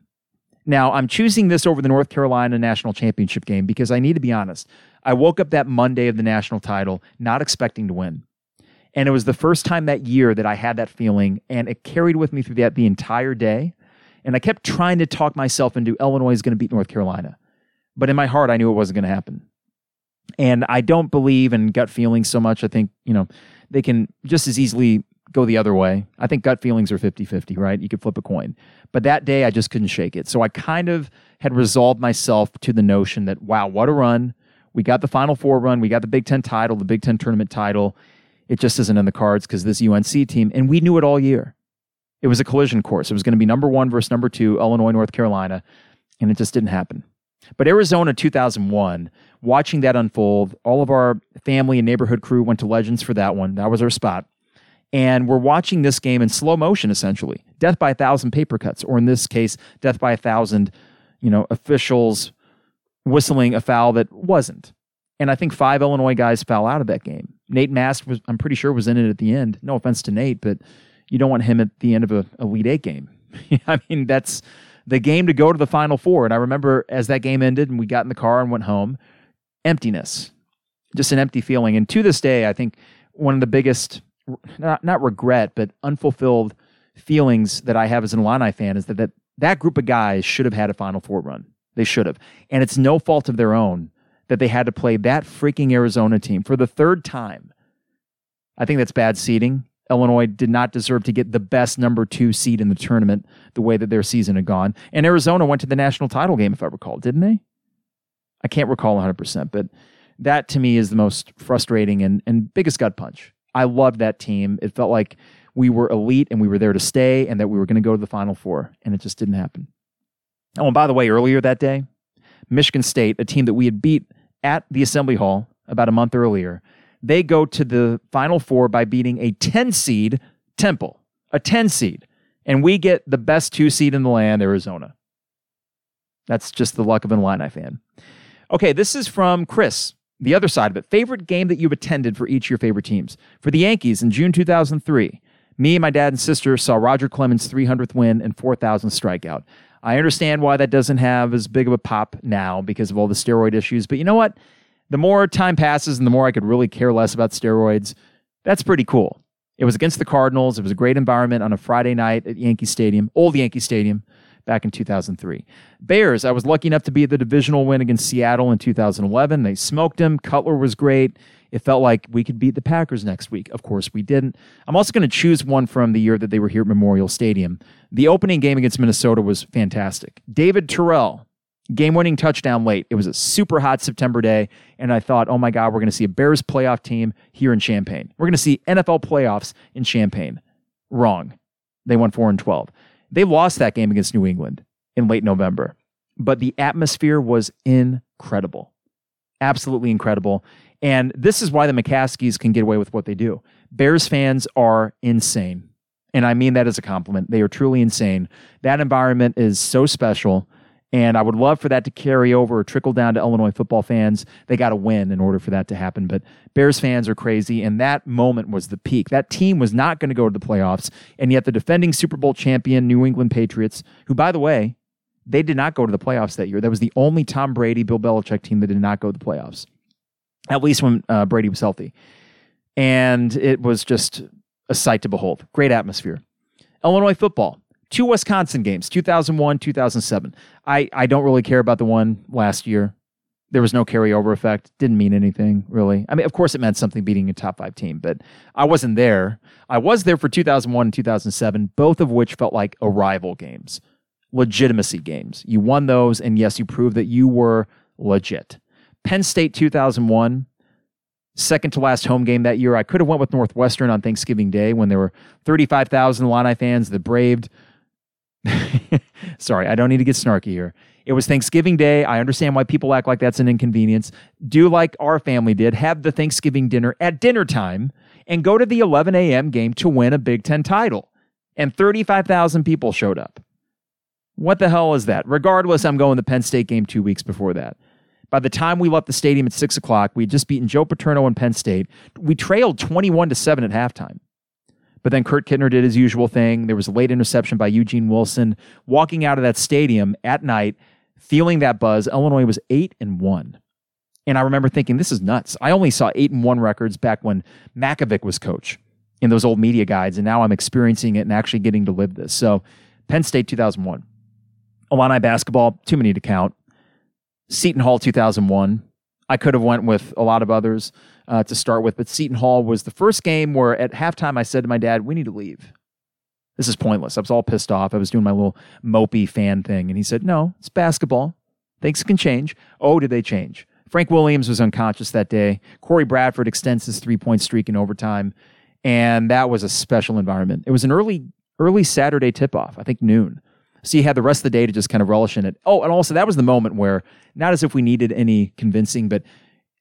Now, I'm choosing this over the North Carolina national championship game because I need to be honest. I woke up that Monday of the national title not expecting to win. And it was the first time that year that I had that feeling, and it carried with me through that the entire day. And I kept trying to talk myself into Illinois is going to beat North Carolina. But in my heart, I knew it wasn't going to happen. And I don't believe in gut feelings so much. I think, you know, they can just as easily go the other way. I think gut feelings are 50 50, right? You could flip a coin. But that day, I just couldn't shake it. So I kind of had resolved myself to the notion that, wow, what a run. We got the Final Four run. We got the Big Ten title, the Big Ten tournament title. It just isn't in the cards because this UNC team, and we knew it all year. It was a collision course. It was going to be number one versus number two, Illinois, North Carolina, and it just didn't happen. But Arizona 2001, watching that unfold, all of our family and neighborhood crew went to Legends for that one. That was our spot. And we're watching this game in slow motion, essentially. Death by a thousand paper cuts, or in this case, death by a thousand, you know, officials whistling a foul that wasn't. And I think five Illinois guys foul out of that game. Nate Mast was, I'm pretty sure, was in it at the end. No offense to Nate, but you don't want him at the end of a Elite Eight game. (laughs) I mean, that's the game to go to the Final Four. And I remember as that game ended and we got in the car and went home, emptiness, just an empty feeling. And to this day, I think one of the biggest, not, not regret, but unfulfilled feelings that I have as an Illini fan is that, that that group of guys should have had a Final Four run. They should have. And it's no fault of their own that they had to play that freaking Arizona team for the third time. I think that's bad seeding. Illinois did not deserve to get the best number two seed in the tournament the way that their season had gone. And Arizona went to the national title game, if I recall, didn't they? I can't recall 100%, but that to me is the most frustrating and, and biggest gut punch. I loved that team. It felt like we were elite and we were there to stay and that we were going to go to the Final Four, and it just didn't happen. Oh, and by the way, earlier that day, Michigan State, a team that we had beat at the Assembly Hall about a month earlier, they go to the Final Four by beating a 10 seed Temple, a 10 seed. And we get the best two seed in the land, Arizona. That's just the luck of an Illini fan. Okay, this is from Chris, the other side of it. Favorite game that you've attended for each of your favorite teams? For the Yankees in June 2003, me my dad and sister saw Roger Clemens' 300th win and 4,000th strikeout. I understand why that doesn't have as big of a pop now because of all the steroid issues, but you know what? the more time passes and the more I could really care less about steroids, that's pretty cool. It was against the Cardinals. It was a great environment on a Friday night at Yankee Stadium, old Yankee Stadium, back in 2003. Bears, I was lucky enough to be at the divisional win against Seattle in 2011. They smoked them. Cutler was great. It felt like we could beat the Packers next week. Of course, we didn't. I'm also going to choose one from the year that they were here at Memorial Stadium. The opening game against Minnesota was fantastic. David Terrell, game winning touchdown late. It was a super hot September day, and I thought, oh my God, we're going to see a Bears playoff team here in Champaign. We're going to see NFL playoffs in Champaign. Wrong. They won 4 and 12. They lost that game against New England in late November, but the atmosphere was incredible. Absolutely incredible. And this is why the McCaskies can get away with what they do. Bears fans are insane. And I mean that as a compliment. They are truly insane. That environment is so special. And I would love for that to carry over or trickle down to Illinois football fans. They got to win in order for that to happen. But Bears fans are crazy. And that moment was the peak. That team was not going to go to the playoffs. And yet the defending Super Bowl champion New England Patriots, who, by the way, they did not go to the playoffs that year. That was the only Tom Brady, Bill Belichick team that did not go to the playoffs, at least when uh, Brady was healthy. And it was just a sight to behold. Great atmosphere. Illinois football two Wisconsin games, 2001, 2007. I, I don't really care about the one last year. There was no carryover effect. Didn't mean anything, really. I mean, of course, it meant something beating a top five team, but I wasn't there. I was there for 2001 and 2007, both of which felt like arrival games, legitimacy games. You won those, and yes, you proved that you were legit. Penn State 2001, second to last home game that year. I could have went with Northwestern on Thanksgiving Day when there were 35,000 Illini fans that braved (laughs) Sorry, I don't need to get snarky here. It was Thanksgiving Day. I understand why people act like that's an inconvenience. Do like our family did, have the Thanksgiving dinner at dinner time and go to the 11 a.m. game to win a Big Ten title. And 35,000 people showed up. What the hell is that? Regardless, I'm going to the Penn State game two weeks before that. By the time we left the stadium at six o'clock, we had just beaten Joe Paterno and Penn State. We trailed 21 to 7 at halftime. But then Kurt Kittner did his usual thing. There was a late interception by Eugene Wilson. Walking out of that stadium at night, feeling that buzz, Illinois was eight and one. And I remember thinking, this is nuts. I only saw eight and one records back when Mackovic was coach in those old media guides, and now I'm experiencing it and actually getting to live this. So, Penn State 2001. Illini basketball, too many to count. Seton Hall 2001. I could have went with a lot of others uh, to start with, but Seton Hall was the first game where at halftime I said to my dad, "We need to leave. This is pointless." I was all pissed off. I was doing my little mopey fan thing, and he said, "No, it's basketball. Things can change." Oh, did they change? Frank Williams was unconscious that day. Corey Bradford extends his three point streak in overtime, and that was a special environment. It was an early early Saturday tip off, I think noon. So you had the rest of the day to just kind of relish in it. Oh, and also that was the moment where, not as if we needed any convincing, but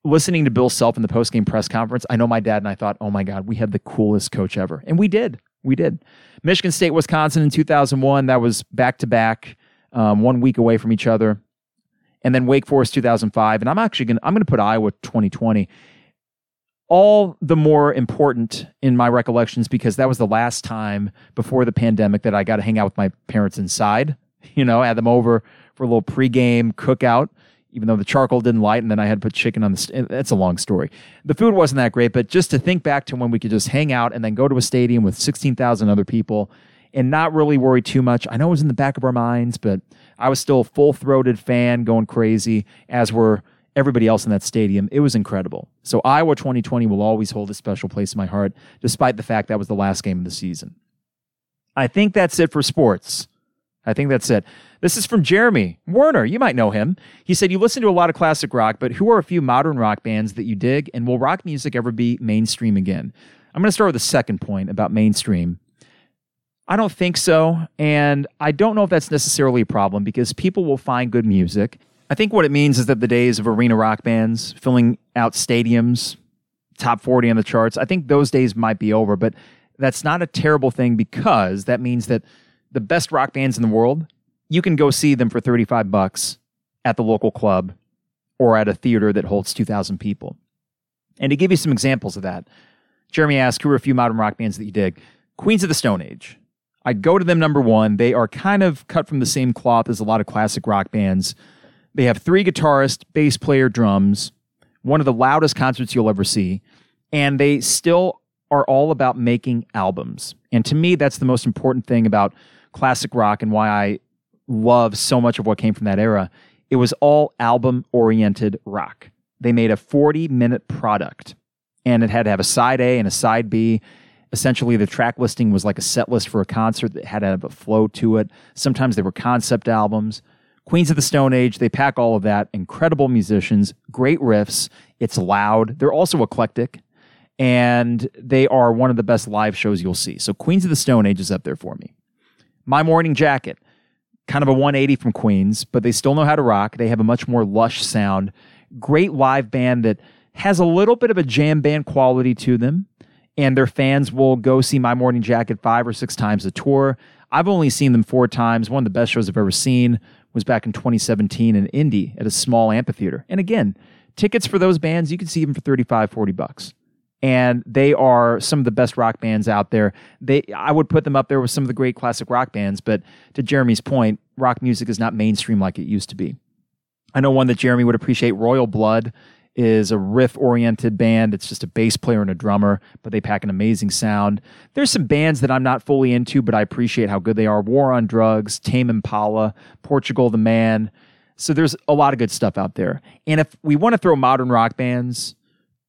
listening to Bill Self in the post game press conference, I know my dad and I thought, oh my God, we had the coolest coach ever. And we did. We did. Michigan State, Wisconsin in 2001, that was back to back, one week away from each other. And then Wake Forest 2005. And I'm actually going to, I'm going to put Iowa 2020 all the more important in my recollections because that was the last time before the pandemic that I got to hang out with my parents inside. (laughs) You know, had them over for a little pregame cookout, even though the charcoal didn't light, and then I had to put chicken on the. St- eh, that's a long story. The food wasn't that great, but just to think back to when we could just hang out and then go to a stadium with sixteen thousand other people and not really worry too much. I know it was in the back of our minds, but I was still a full throated fan going crazy, as were everybody else in that stadium. It was incredible. So Iowa 2020 will always hold a special place in my heart, despite the fact that was the last game of the season. I think that's it for sports. I think that's it. This is from Jeremy Werner. You might know him. He said, You listen to a lot of classic rock, but who are a few modern rock bands that you dig? And will rock music ever be mainstream again? I'm going to start with the second point about mainstream. I don't think so. And I don't know if that's necessarily a problem because people will find good music I think what it means is that the days of arena rock bands filling out stadiums, top 40 on the charts, I think those days might be over, but that's not a terrible thing because that means that the best rock bands in the world, you can go see them for 35 bucks at the local club or at a theater that holds 2,000 people. And to give you some examples of that, Jeremy asked, who are a few modern rock bands that you dig? Queens of the Stone Age. I'd go to them number one. They are kind of cut from the same cloth as a lot of classic rock bands. They have three guitarists, bass player, drums, one of the loudest concerts you'll ever see, and they still are all about making albums. And to me, that's the most important thing about classic rock and why I love so much of what came from that era. It was all album oriented rock. They made a 40 minute product and it had to have a side A and a side B. Essentially, the track listing was like a set list for a concert that had to have a flow to it. Sometimes they were concept albums. Queens of the Stone Age, they pack all of that. Incredible musicians, great riffs. It's loud. They're also eclectic, and they are one of the best live shows you'll see. So, Queens of the Stone Age is up there for me. My Morning Jacket, kind of a 180 from Queens, but they still know how to rock. They have a much more lush sound. Great live band that has a little bit of a jam band quality to them, and their fans will go see My Morning Jacket five or six times a tour. I've only seen them four times. One of the best shows I've ever seen was back in 2017 in Indy at a small amphitheater. And again, tickets for those bands, you can see them for 35, 40 bucks. And they are some of the best rock bands out there. They I would put them up there with some of the great classic rock bands, but to Jeremy's point, rock music is not mainstream like it used to be. I know one that Jeremy would appreciate, Royal Blood is a riff oriented band. It's just a bass player and a drummer, but they pack an amazing sound. There's some bands that I'm not fully into, but I appreciate how good they are. War on Drugs, Tame Impala, Portugal the Man. So there's a lot of good stuff out there. And if we want to throw modern rock bands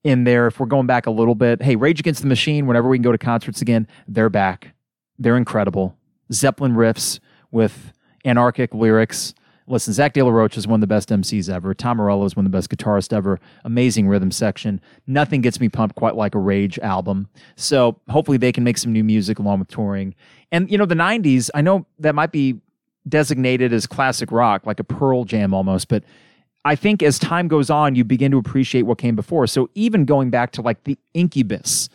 in there, if we're going back a little bit, hey, Rage Against the Machine, whenever we can go to concerts again, they're back. They're incredible. Zeppelin riffs with anarchic lyrics. Listen, Zach De La Rocha is one of the best MCs ever. Tom Morello is one of the best guitarists ever. Amazing rhythm section. Nothing gets me pumped quite like a Rage album. So hopefully they can make some new music along with touring. And you know, the '90s. I know that might be designated as classic rock, like a Pearl Jam almost, but I think as time goes on, you begin to appreciate what came before. So even going back to like the Incubus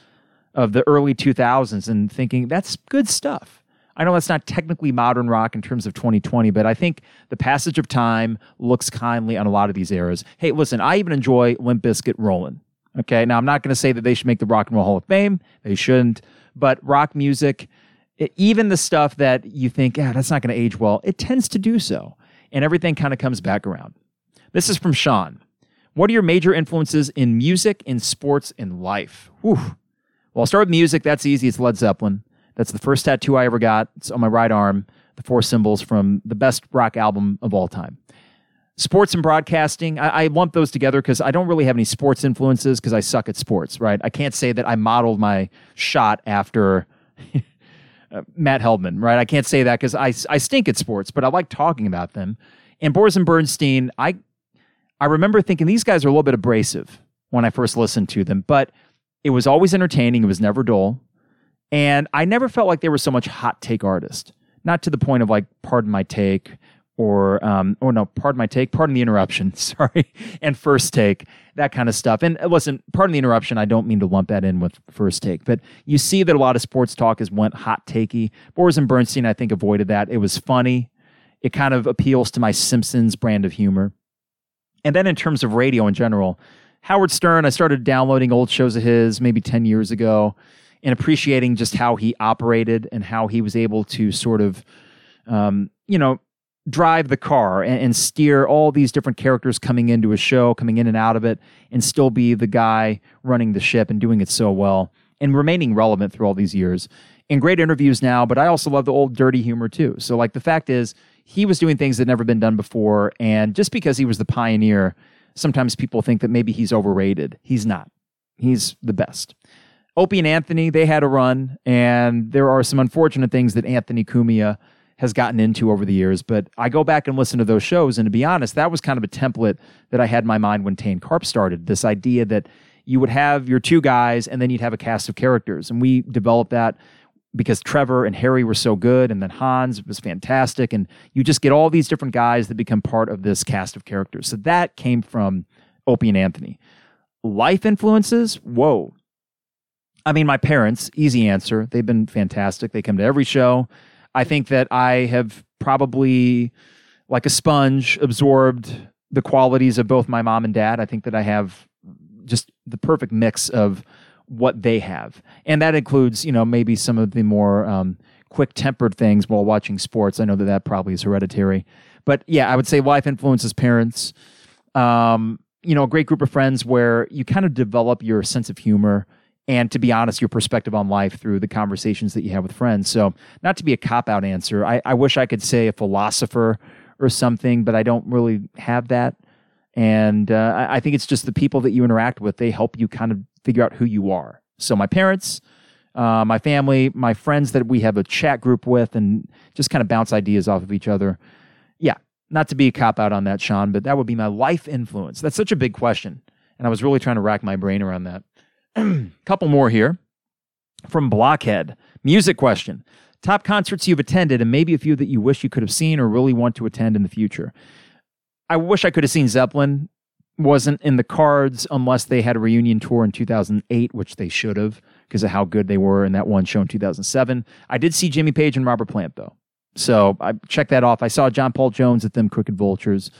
of the early 2000s and thinking that's good stuff I know that's not technically modern rock in terms of 2020, but I think the passage of time looks kindly on a lot of these eras. Hey, listen, I even enjoy Limp Bizkit rolling. Okay, now I'm not going to say that they should make the Rock and Roll Hall of Fame. They shouldn't. But rock music, it, even the stuff that you think, yeah, that's not going to age well, it tends to do so. And everything kind of comes back around. This is from Sean. What are your major influences in music, in sports, in life? Whew. Well, I'll start with music. That's easy. It's Led Zeppelin. That's the first tattoo I ever got. It's on my right arm, the four symbols from the best rock album of all time. sports and broadcasting i, I lump those together because i don't really have any sports influences because i suck at sports right? I can't say that i modeled my shot after (laughs) uh, matt heldman right? I can't say that because I, I stink at sports but i like talking about them. And Boers and bernstein i i remember thinking these guys are a little bit abrasive when i first listened to them but it was always entertaining. It was never dull and i never felt like they were so much hot take artist not to the point of like pardon my take or um, oh no, pardon my take, pardon the interruption, (laughs) sorry, and first take, that kind of stuff. And uh, listen, pardon the interruption, I don't mean to lump that in with first take, but you see that a lot of sports talk has went hot takey. Boers and Bernstein, I think, avoided that. It was funny. It kind of appeals to my Simpsons brand of humor. And then in terms of radio in general, Howard Stern, I started downloading old shows of his maybe 10 years ago and appreciating just how he operated and how he was able to sort of, um, you know, drive the car and, and, steer all these different characters coming into a show, coming in and out of it, and still be the guy running the ship and doing it so well and remaining relevant through all these years. And great interviews now, but I also love the old dirty humor too. So, like, the fact is, he was doing things that never been done before. And just because he was the pioneer, sometimes people think that maybe he's overrated. He's not, he's the best. Opie and Anthony, they had a run, and there are some unfortunate things that Anthony Cumia has gotten into over the years. But I go back and listen to those shows, and to be honest, that was kind of a template that I had in my mind when Tay and Carp started. This idea that you would have your two guys, and then you'd have a cast of characters, and we developed that because Trevor and Harry were so good, and then Hans was fantastic, and you just get all these different guys that become part of this cast of characters. So that came from Opie and Anthony. Life influences, whoa. I mean, my parents, easy answer. They've been fantastic. They come to every show. I think that I have probably, like a sponge, absorbed the qualities of both my mom and dad. I think that I have just the perfect mix of what they have. And that includes, you know, maybe some of the more um, quick tempered things while watching sports. I know that that probably is hereditary. But yeah, I would say life influences parents. Um, you know, a great group of friends where you kind of develop your sense of humor and to be honest, your perspective on life through the conversations that you have with friends. So, not to be a cop out answer, I, I wish I could say a philosopher or something, but I don't really have that. And uh, I, think it's just the people that you interact with, they help you kind of figure out who you are. So, my parents, uh, my family, my friends that we have a chat group with, and just kind of bounce ideas off of each other. Yeah, not to be a cop out on that, Sean, but that would be my life influence. That's such a big question. And I was really trying to rack my brain around that. (clears throat) couple more here from Blockhead. Music question. Top concerts you've attended, and maybe a few that you wish you could have seen or really want to attend in the future. I wish I could have seen Zeppelin. Wasn't in the cards unless they had a reunion tour in 2008, which they should have because of how good they were in that one show in 2007. I did see Jimmy Page and Robert Plant, though. So I checked that off. I saw John Paul Jones at them Crooked Vultures.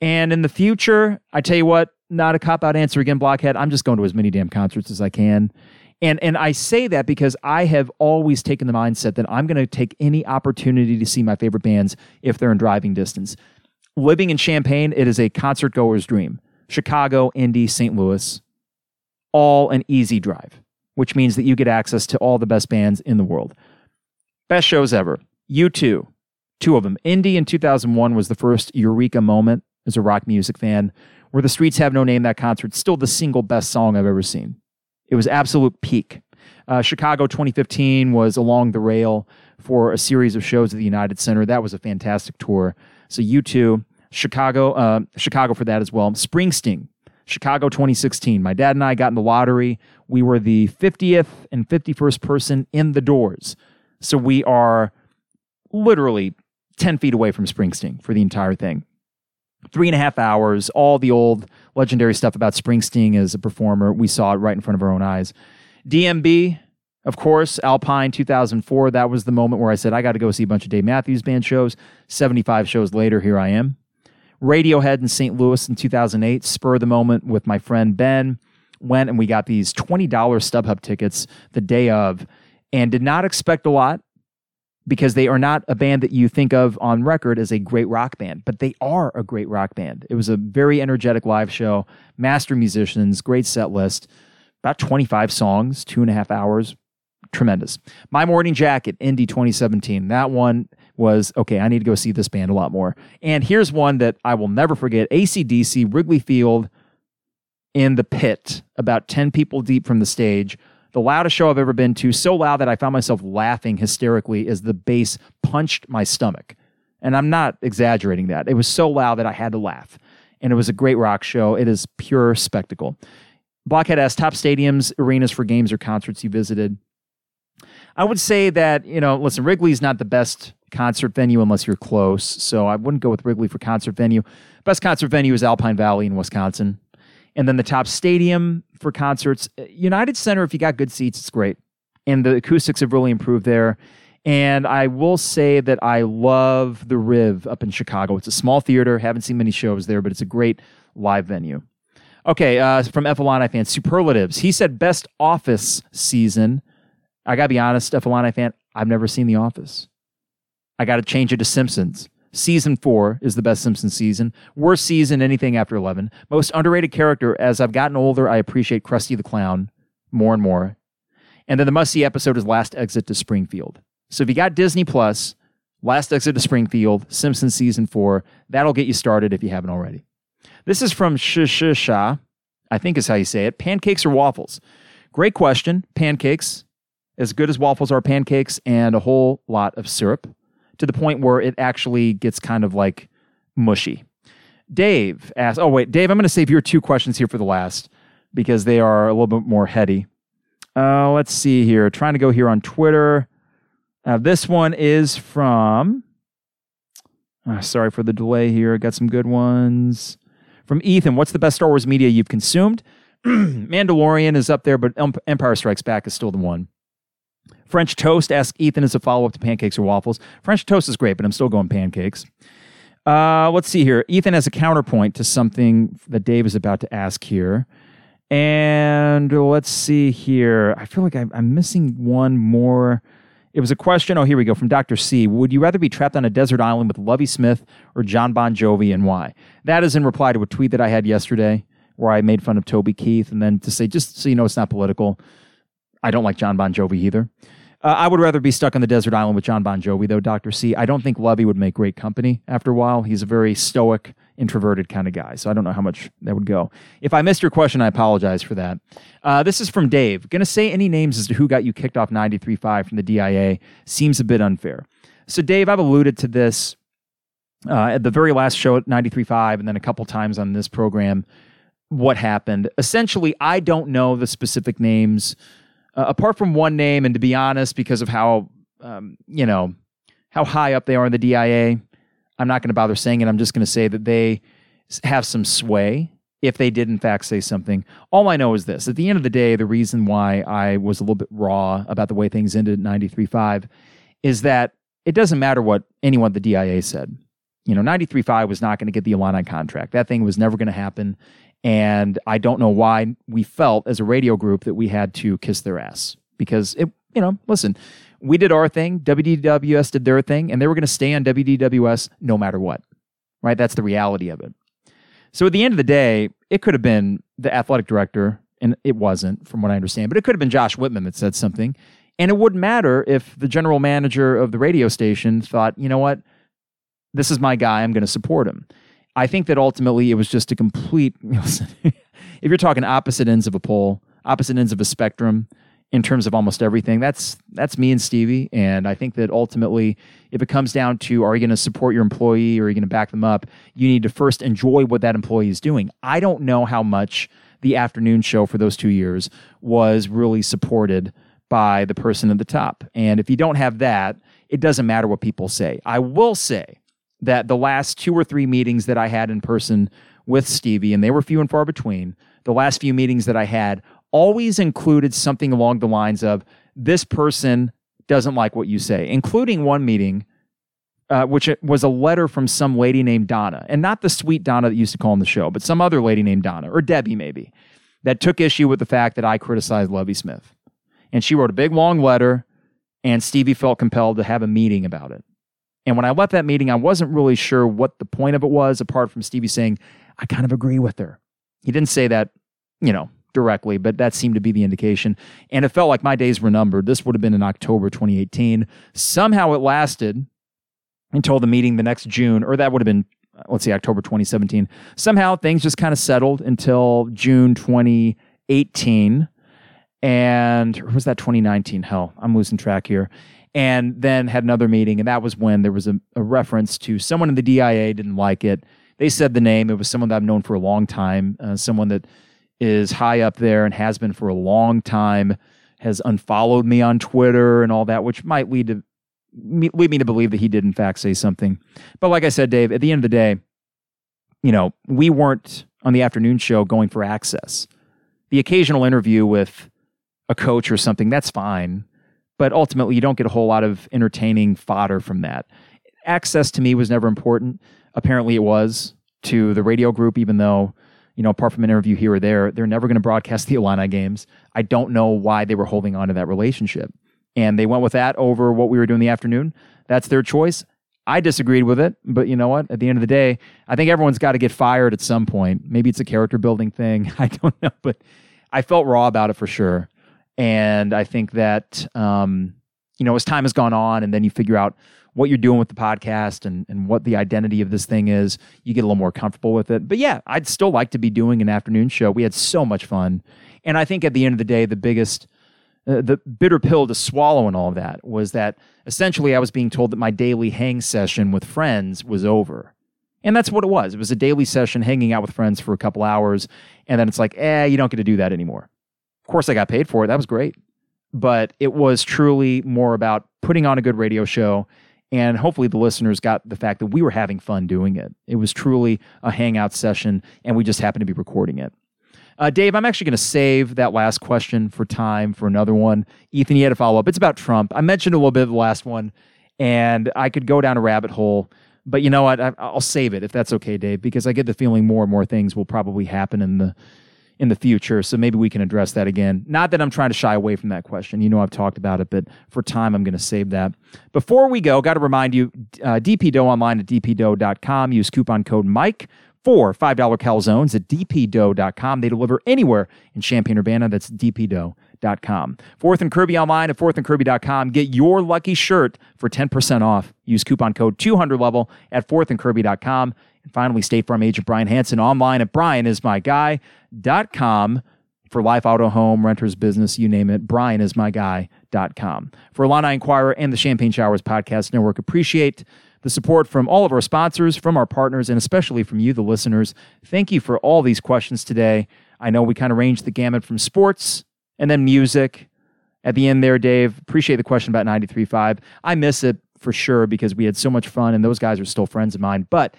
And in the future, I tell you what, not a cop out answer again, Blockhead. I'm just going to as many damn concerts as I can. And and I say that because I have always taken the mindset that I'm going to take any opportunity to see my favorite bands if they're in driving distance. Living in Champaign, it is a concert goer's dream. Chicago, Indy, St. Louis, all an easy drive, which means that you get access to all the best bands in the world. Best shows ever. U2, two of them. Indy in 2001 was the first eureka moment as a rock music fan where the streets have no name that concert still the single best song i've ever seen. It was absolute peak. Uh, chicago 2015 was along the rail for a series of shows at the united center. That was a fantastic tour. So you two chicago uh, chicago for that as well. Springsteen chicago 2016 my dad and i got in the lottery. We were the 50th and 51st person in the doors. So we are literally 10 feet away from springsteen for the entire thing three and a half hours, all the old legendary stuff about Springsteen as a performer. We saw it right in front of our own eyes. DMB, of course, Alpine 2004. That was the moment where I said, I got to go see a bunch of Dave Matthews Band shows. 75 shows later, here I am. Radiohead in St. Louis in 2008, spur of the moment with my friend Ben. Went and we got these $20 StubHub tickets the day of and did not expect a lot because they are not a band that you think of on record as a great rock band, but they are a great rock band. It was a very energetic live show, master musicians, great set list, about 25 songs, two and a half hours. Tremendous. My Morning Jacket, Indy 2017. That one was okay, I need to go see this band a lot more. And here's one that I will never forget ACDC, Wrigley Field in the pit, about 10 people deep from the stage. The loudest show I've ever been to, so loud that I found myself laughing hysterically as the bass punched my stomach. And I'm not exaggerating that. It was so loud that I had to laugh. And it was a great rock show. It is pure spectacle. Blockhead asks top stadiums, arenas for games or concerts you visited. I would say that, you know, listen, Wrigley's not the best concert venue unless you're close. So I wouldn't go with Wrigley for concert venue. Best concert venue is Alpine Valley in Wisconsin. And then the top stadium for concerts, United Center, if you got good seats, it's great. And the acoustics have really improved there. And I will say that I love the Riv up in Chicago. It's a small theater. Haven't seen many shows there, but it's a great live venue. Okay, uh, from F. fan, superlatives. He said best office season. I gotta be honest, F. fan, I've never seen The Office. I gotta change it to Simpsons. Season four is the best Simpsons season. Worst season, anything after 11. Most underrated character. As I've gotten older, I appreciate Krusty the Clown more and more. And then the must see episode is Last Exit to Springfield. So if you got Disney Plus, Last Exit to Springfield, Simpsons season four, that'll get you started if you haven't already. This is from Shishisha, I think is how you say it. Pancakes or waffles? Great question. Pancakes, as good as waffles are pancakes, and a whole lot of syrup to the point where it actually gets kind of like mushy. Dave asks, oh, wait, Dave, I'm going to save your two questions here for the last because they are a little bit more heady. Uh, let's see here. Trying to go here on Twitter. Uh, this one is from, uh, sorry for the delay here. Got some good ones. From Ethan, what's the best Star Wars media you've consumed? (clears throat) Mandalorian is up there, but Empire Strikes Back is still the one. French toast, ask Ethan as a follow up to pancakes or waffles. French toast is great, but I'm still going pancakes. Uh, let's see here. Ethan has a counterpoint to something that Dave is about to ask here. And let's see here. I feel like I'm missing one more. It was a question. Oh, here we go from Dr. C. Would you rather be trapped on a desert island with Lovie Smith or John Bon Jovi and why? That is in reply to a tweet that I had yesterday where I made fun of Toby Keith. And then to say, just so you know, it's not political, I don't like John Bon Jovi either. Uh, I would rather be stuck on the desert island with John Bon Jovi, though, Dr. C. I don't think Lovie would make great company after a while. He's a very stoic, introverted kind of guy. So I don't know how much that would go. If I missed your question, I apologize for that. Uh, this is from Dave. Going to say any names as to who got you kicked off 93.5 from the DIA seems a bit unfair. So, Dave, I've alluded to this uh, at the very last show at 93.5 and then a couple times on this program what happened. Essentially, I don't know the specific names uh, apart from one name, and to be honest, because of how um, you know how high up they are in the DIA, I'm not going to bother saying it. I'm just going to say that they have some sway if they did in fact say something. All I know is this: at the end of the day, the reason why I was a little bit raw about the way things ended at 93.5 is that it doesn't matter what anyone at the DIA said. You know, 93.5 was not going to get the Illini contract. That thing was never going to happen. And I don't know why we felt as a radio group that we had to kiss their ass because it, you know, listen, we did our thing, WDWS did their thing, and they were going to stay on WDWS no matter what, right? That's the reality of it. So at the end of the day, it could have been the athletic director, and it wasn't, from what I understand, but it could have been Josh Whitman that said something. And it wouldn't matter if the general manager of the radio station thought, you know what, this is my guy, I'm going to support him. I think that ultimately it was just a complete. (laughs) if you're talking opposite ends of a pole, opposite ends of a spectrum in terms of almost everything, that's that's me and Stevie. And I think that ultimately, if it comes down to are you going to support your employee or are you going to back them up, you need to first enjoy what that employee is doing. I don't know how much the afternoon show for those two years was really supported by the person at the top. And if you don't have that, it doesn't matter what people say. I will say that the last two or three meetings that I had in person with Stevie, and they were few and far between, the last few meetings that I had always included something along the lines of this person doesn't like what you say, including one meeting, uh, which was a letter from some lady named Donna, and not the sweet Donna that used to call on the show, but some other lady named Donna, or Debbie maybe, that took issue with the fact that I criticized Lovie Smith. And she wrote a big long letter, and Stevie felt compelled to have a meeting about it. And when I left that meeting, I wasn't really sure what the point of it was, apart from Stevie saying, I kind of agree with her. He didn't say that, you know, directly, but that seemed to be the indication. And it felt like my days were numbered. This would have been in October 2018. Somehow it lasted until the meeting the next June, or that would have been, uh, let's see, October 2017. Somehow things just kind of settled until June 2018. And was that 2019? Hell, I'm losing track here. And then had another meeting, and that was when there was a, a reference to someone in the DIA didn't like it. They said the name. It was someone that I've known for a long time, uh, someone that is high up there and has been for a long time, has unfollowed me on Twitter and all that, which might lead to lead me to believe that he did in fact say something. But like I said, Dave, at the end of the day, you know, we weren't on the afternoon show going for access. The occasional interview with a coach or something, that's fine. But ultimately, you don't get a whole lot of entertaining fodder from that. Access to me was never important. Apparently, it was to the radio group, even though, you know, apart from an interview here or there, they're never going to broadcast (laughs) the Illini games. I don't know why they were holding on to that relationship and they went with that over what we were doing in the afternoon. That's their choice. I disagreed with it, but you know what? At the end of the day, I think everyone's got to get fired at some point. Maybe it's a character building thing. (laughs) I don't know, but I felt raw about it for sure. And I think that, um, you know, as time has gone on and then you figure out what you're doing with the podcast and, and what the identity of this thing is, you get a little more comfortable with it. But yeah, I'd still like to be doing an afternoon show. We had so much fun. And I think at the end of the day, the biggest uh, the bitter pill to swallow in all of that was that essentially I was being told that my daily hang session with friends was over. And that's what it was. It was a daily session hanging out with friends for a couple hours. And then it's like, eh, you don't get to do that anymore. Of course, I got paid for it. That was great. But it was truly more about putting on a good radio show. And hopefully, the listeners got the fact that we were having fun doing it. It was truly a hangout session, and we just happened to be recording it. Uh, Dave, I'm actually going to save that last question for time for another one. Ethan, you had a follow up. It's about Trump. I mentioned a little bit of the last one, and I could go down a rabbit hole. But you know what? I, will save it if that's okay, Dave, because I get the feeling more and more things will probably happen in the in the future. So maybe we can address that again. Not that I'm trying to shy away from that question. You know, I've talked about it, but for time, I'm going to save that. Before we go, got to remind you, uh, DPDough online at dpdough.com. Use coupon code Mike for $5 calzones at dpdough.com. They deliver anywhere in Champaign-Urbana. That's dpdough.com. Fourth and Kirby online at fourthandkirby.com. Get your lucky shirt for 10% off. Use coupon code 200level at fourthandkirby.com. And finally, State Farm agent Brian Hanson online at brianismyguy.com for life, auto, home, renters, business, you name it. brianismyguy.com. For Illini Inquirer and the Champagne Showers Podcast Network, appreciate the support from all of our sponsors, from our partners, and especially from you, the listeners. Thank you for all these questions today. I know we kind of ranged the gamut from sports and then music. At the end there, Dave, appreciate the question about 93.5. I miss it for sure because we had so much fun and those guys are still friends of mine. But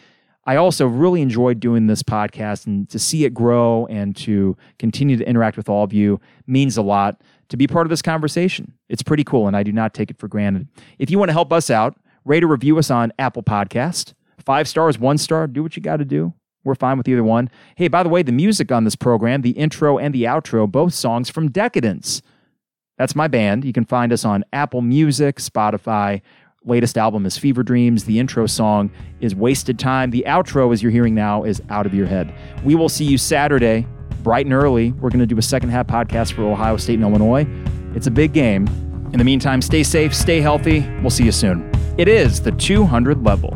I also really enjoyed doing this podcast and to see it grow and to continue to interact with all of you means a lot to be part of this conversation. It's pretty cool and I do not take it for granted. If you want to help us out, Rate or review us on Apple Podcast. Five stars, one star, do what you got to do. We're fine with either one. Hey, by the way, the music on this program, the intro and the outro, both songs from Decadence. That's my band. You can find us on Apple Music, Spotify. Latest album is Fever Dreams. The intro song is Wasted Time. The outro, as you're hearing now, is Out of Your Head. We will see you Saturday, bright and early. We're going to do a second half podcast for Ohio State and Illinois. It's a big game. In the meantime, stay safe, stay healthy. We'll see you soon. It is the 200 level.